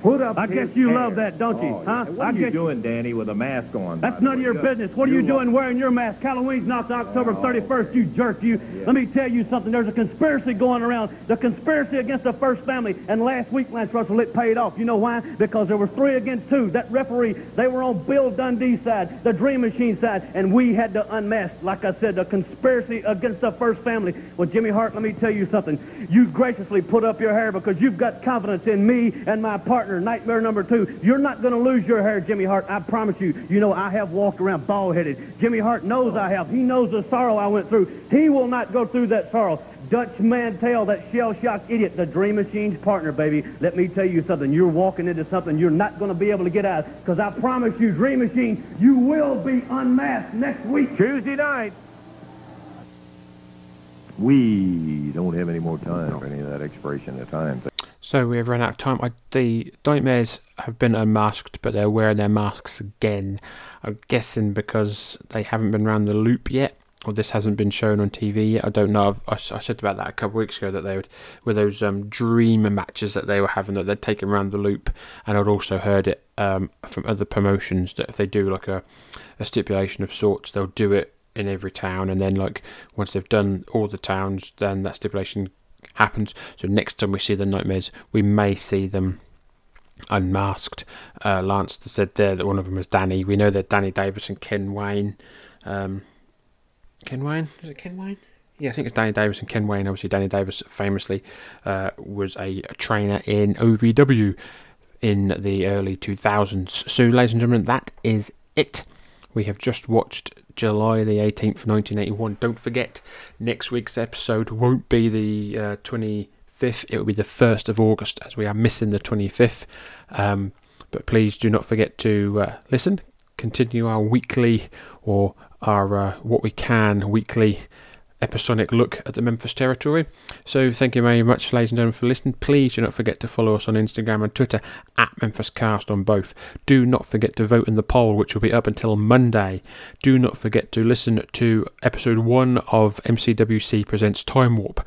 put up I guess you hair. love that, don't you? Oh, Huh? yeah. What I are you guess- doing, Danny, with a mask on? That's by the none of your Good. business. What are you love- doing wearing your mask? Halloween's not October 31st, you jerk, you. Let me tell you something. There's a conspiracy going around. The conspiracy against the first family. And last week, Lance Russell, it paid off. You know why? Because there were three against two. That referee, they were on Bill Dundee's side, the Dream Machine side, and we had to unmask, like I said, the conspiracy against the first family. Well, Jimmy Hart, let me tell you something. You graciously put up your hair because you've got confidence in me and my partner, Nightmare Number Two. You're not going to lose your hair, Jimmy Hart. I promise you. You know, I have walked around bald-headed. Jimmy Hart knows I have. He knows the sorrow I went through. He will not go through that sorrow. Dutch Mantell, that shell-shocked idiot, the Dream Machine's partner, baby. Let me tell you something. You're walking into something you're not going to be able to get out. Because I promise you, Dream Machine, you will be unmasked next week. Tuesday night. We don't have any more time for any of that expiration of time. So we have run out of time. I, the Nightmares have been unmasked, but they're wearing their masks again. I'm guessing because they haven't been around the loop yet. or this hasn't been shown on TV yet. I don't know. I, I said about that a couple of weeks ago that they would were those um, dream matches that they were having that they'd taken around the loop, and I'd also heard it um, from other promotions that if they do like a, a stipulation of sorts, they'll do it in every town, and then like once they've done all the towns, then that stipulation happens. So next time we see the nightmares, we may see them unmasked. Uh, Lance said there that one of them was Danny. We know that Danny Davis and Ken Wayne. Um, Ken Wayne? Is it Ken Wayne? Yeah, I think it's Danny Davis and Ken Wayne. Obviously, Danny Davis famously uh, was a trainer in OVW in the early 2000s. So, ladies and gentlemen, that is it. We have just watched July the 18th, 1981. Don't forget, next week's episode won't be the uh, 25th, it will be the 1st of August, as we are missing the 25th. Um, but please do not forget to uh, listen, continue our weekly or our uh, what we can weekly episodic look at the Memphis territory. So thank you very much, ladies and gentlemen, for listening. Please do not forget to follow us on Instagram and Twitter at MemphisCast on both. Do not forget to vote in the poll, which will be up until Monday. Do not forget to listen to episode one of MCWC Presents Time Warp,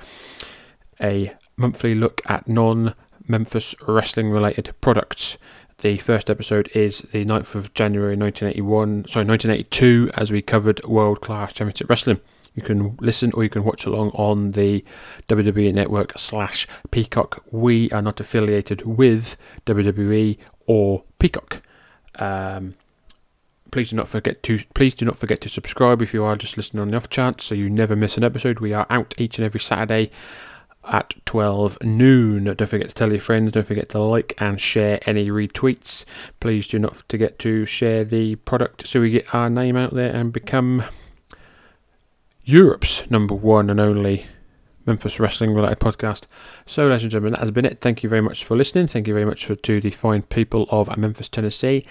a monthly look at non Memphis wrestling related products. The first episode is the 9th of January 1981, sorry, 1982, as we covered World Class Championship Wrestling. You can listen or you can watch along on the WWE Network slash Peacock. We are not affiliated with WWE or Peacock. Um, please do not forget to please do not forget to subscribe if you are just listening on the off chance, so you never miss an episode. We are out each and every Saturday at 12 noon. Don't forget to tell your friends. Don't forget to like and share any retweets. Please do not forget to share the product so we get our name out there and become Europe's number one and only Memphis wrestling related podcast. So, ladies and gentlemen, that has been it. Thank you very much for listening. Thank you very much for to the fine people of Memphis, Tennessee.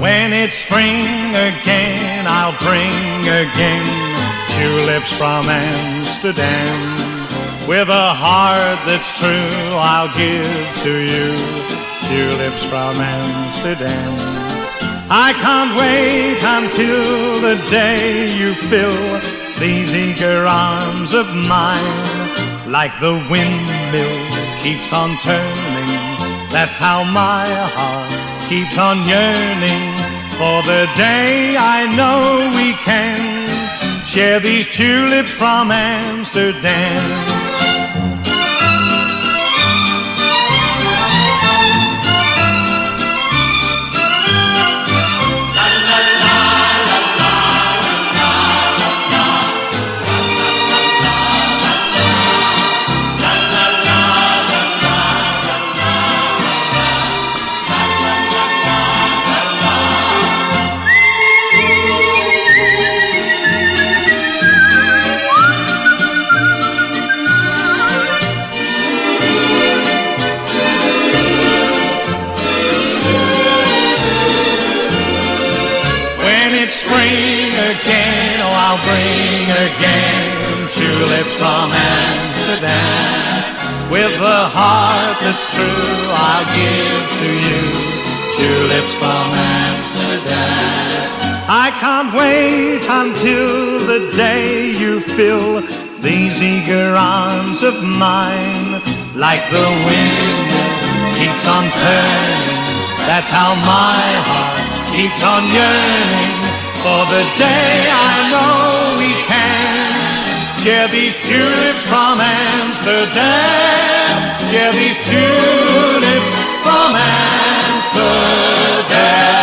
When it's spring again, I'll bring again tulips from Amsterdam. With a heart that's true, I'll give to you tulips from Amsterdam. I can't wait until the day you fill these eager arms of mine. Like the windmill keeps on turning, that's how my heart keeps on yearning for the day I know we can share these tulips from Amsterdam. From Amsterdam. With a heart that's true, I'll give to you tulips from Amsterdam. I can't wait until the day you fill these eager arms of mine. Like the wind keeps on turning, that's how my heart keeps on yearning for the day I know we can Share these tulips from Amsterdam. Share these tulips from Amsterdam.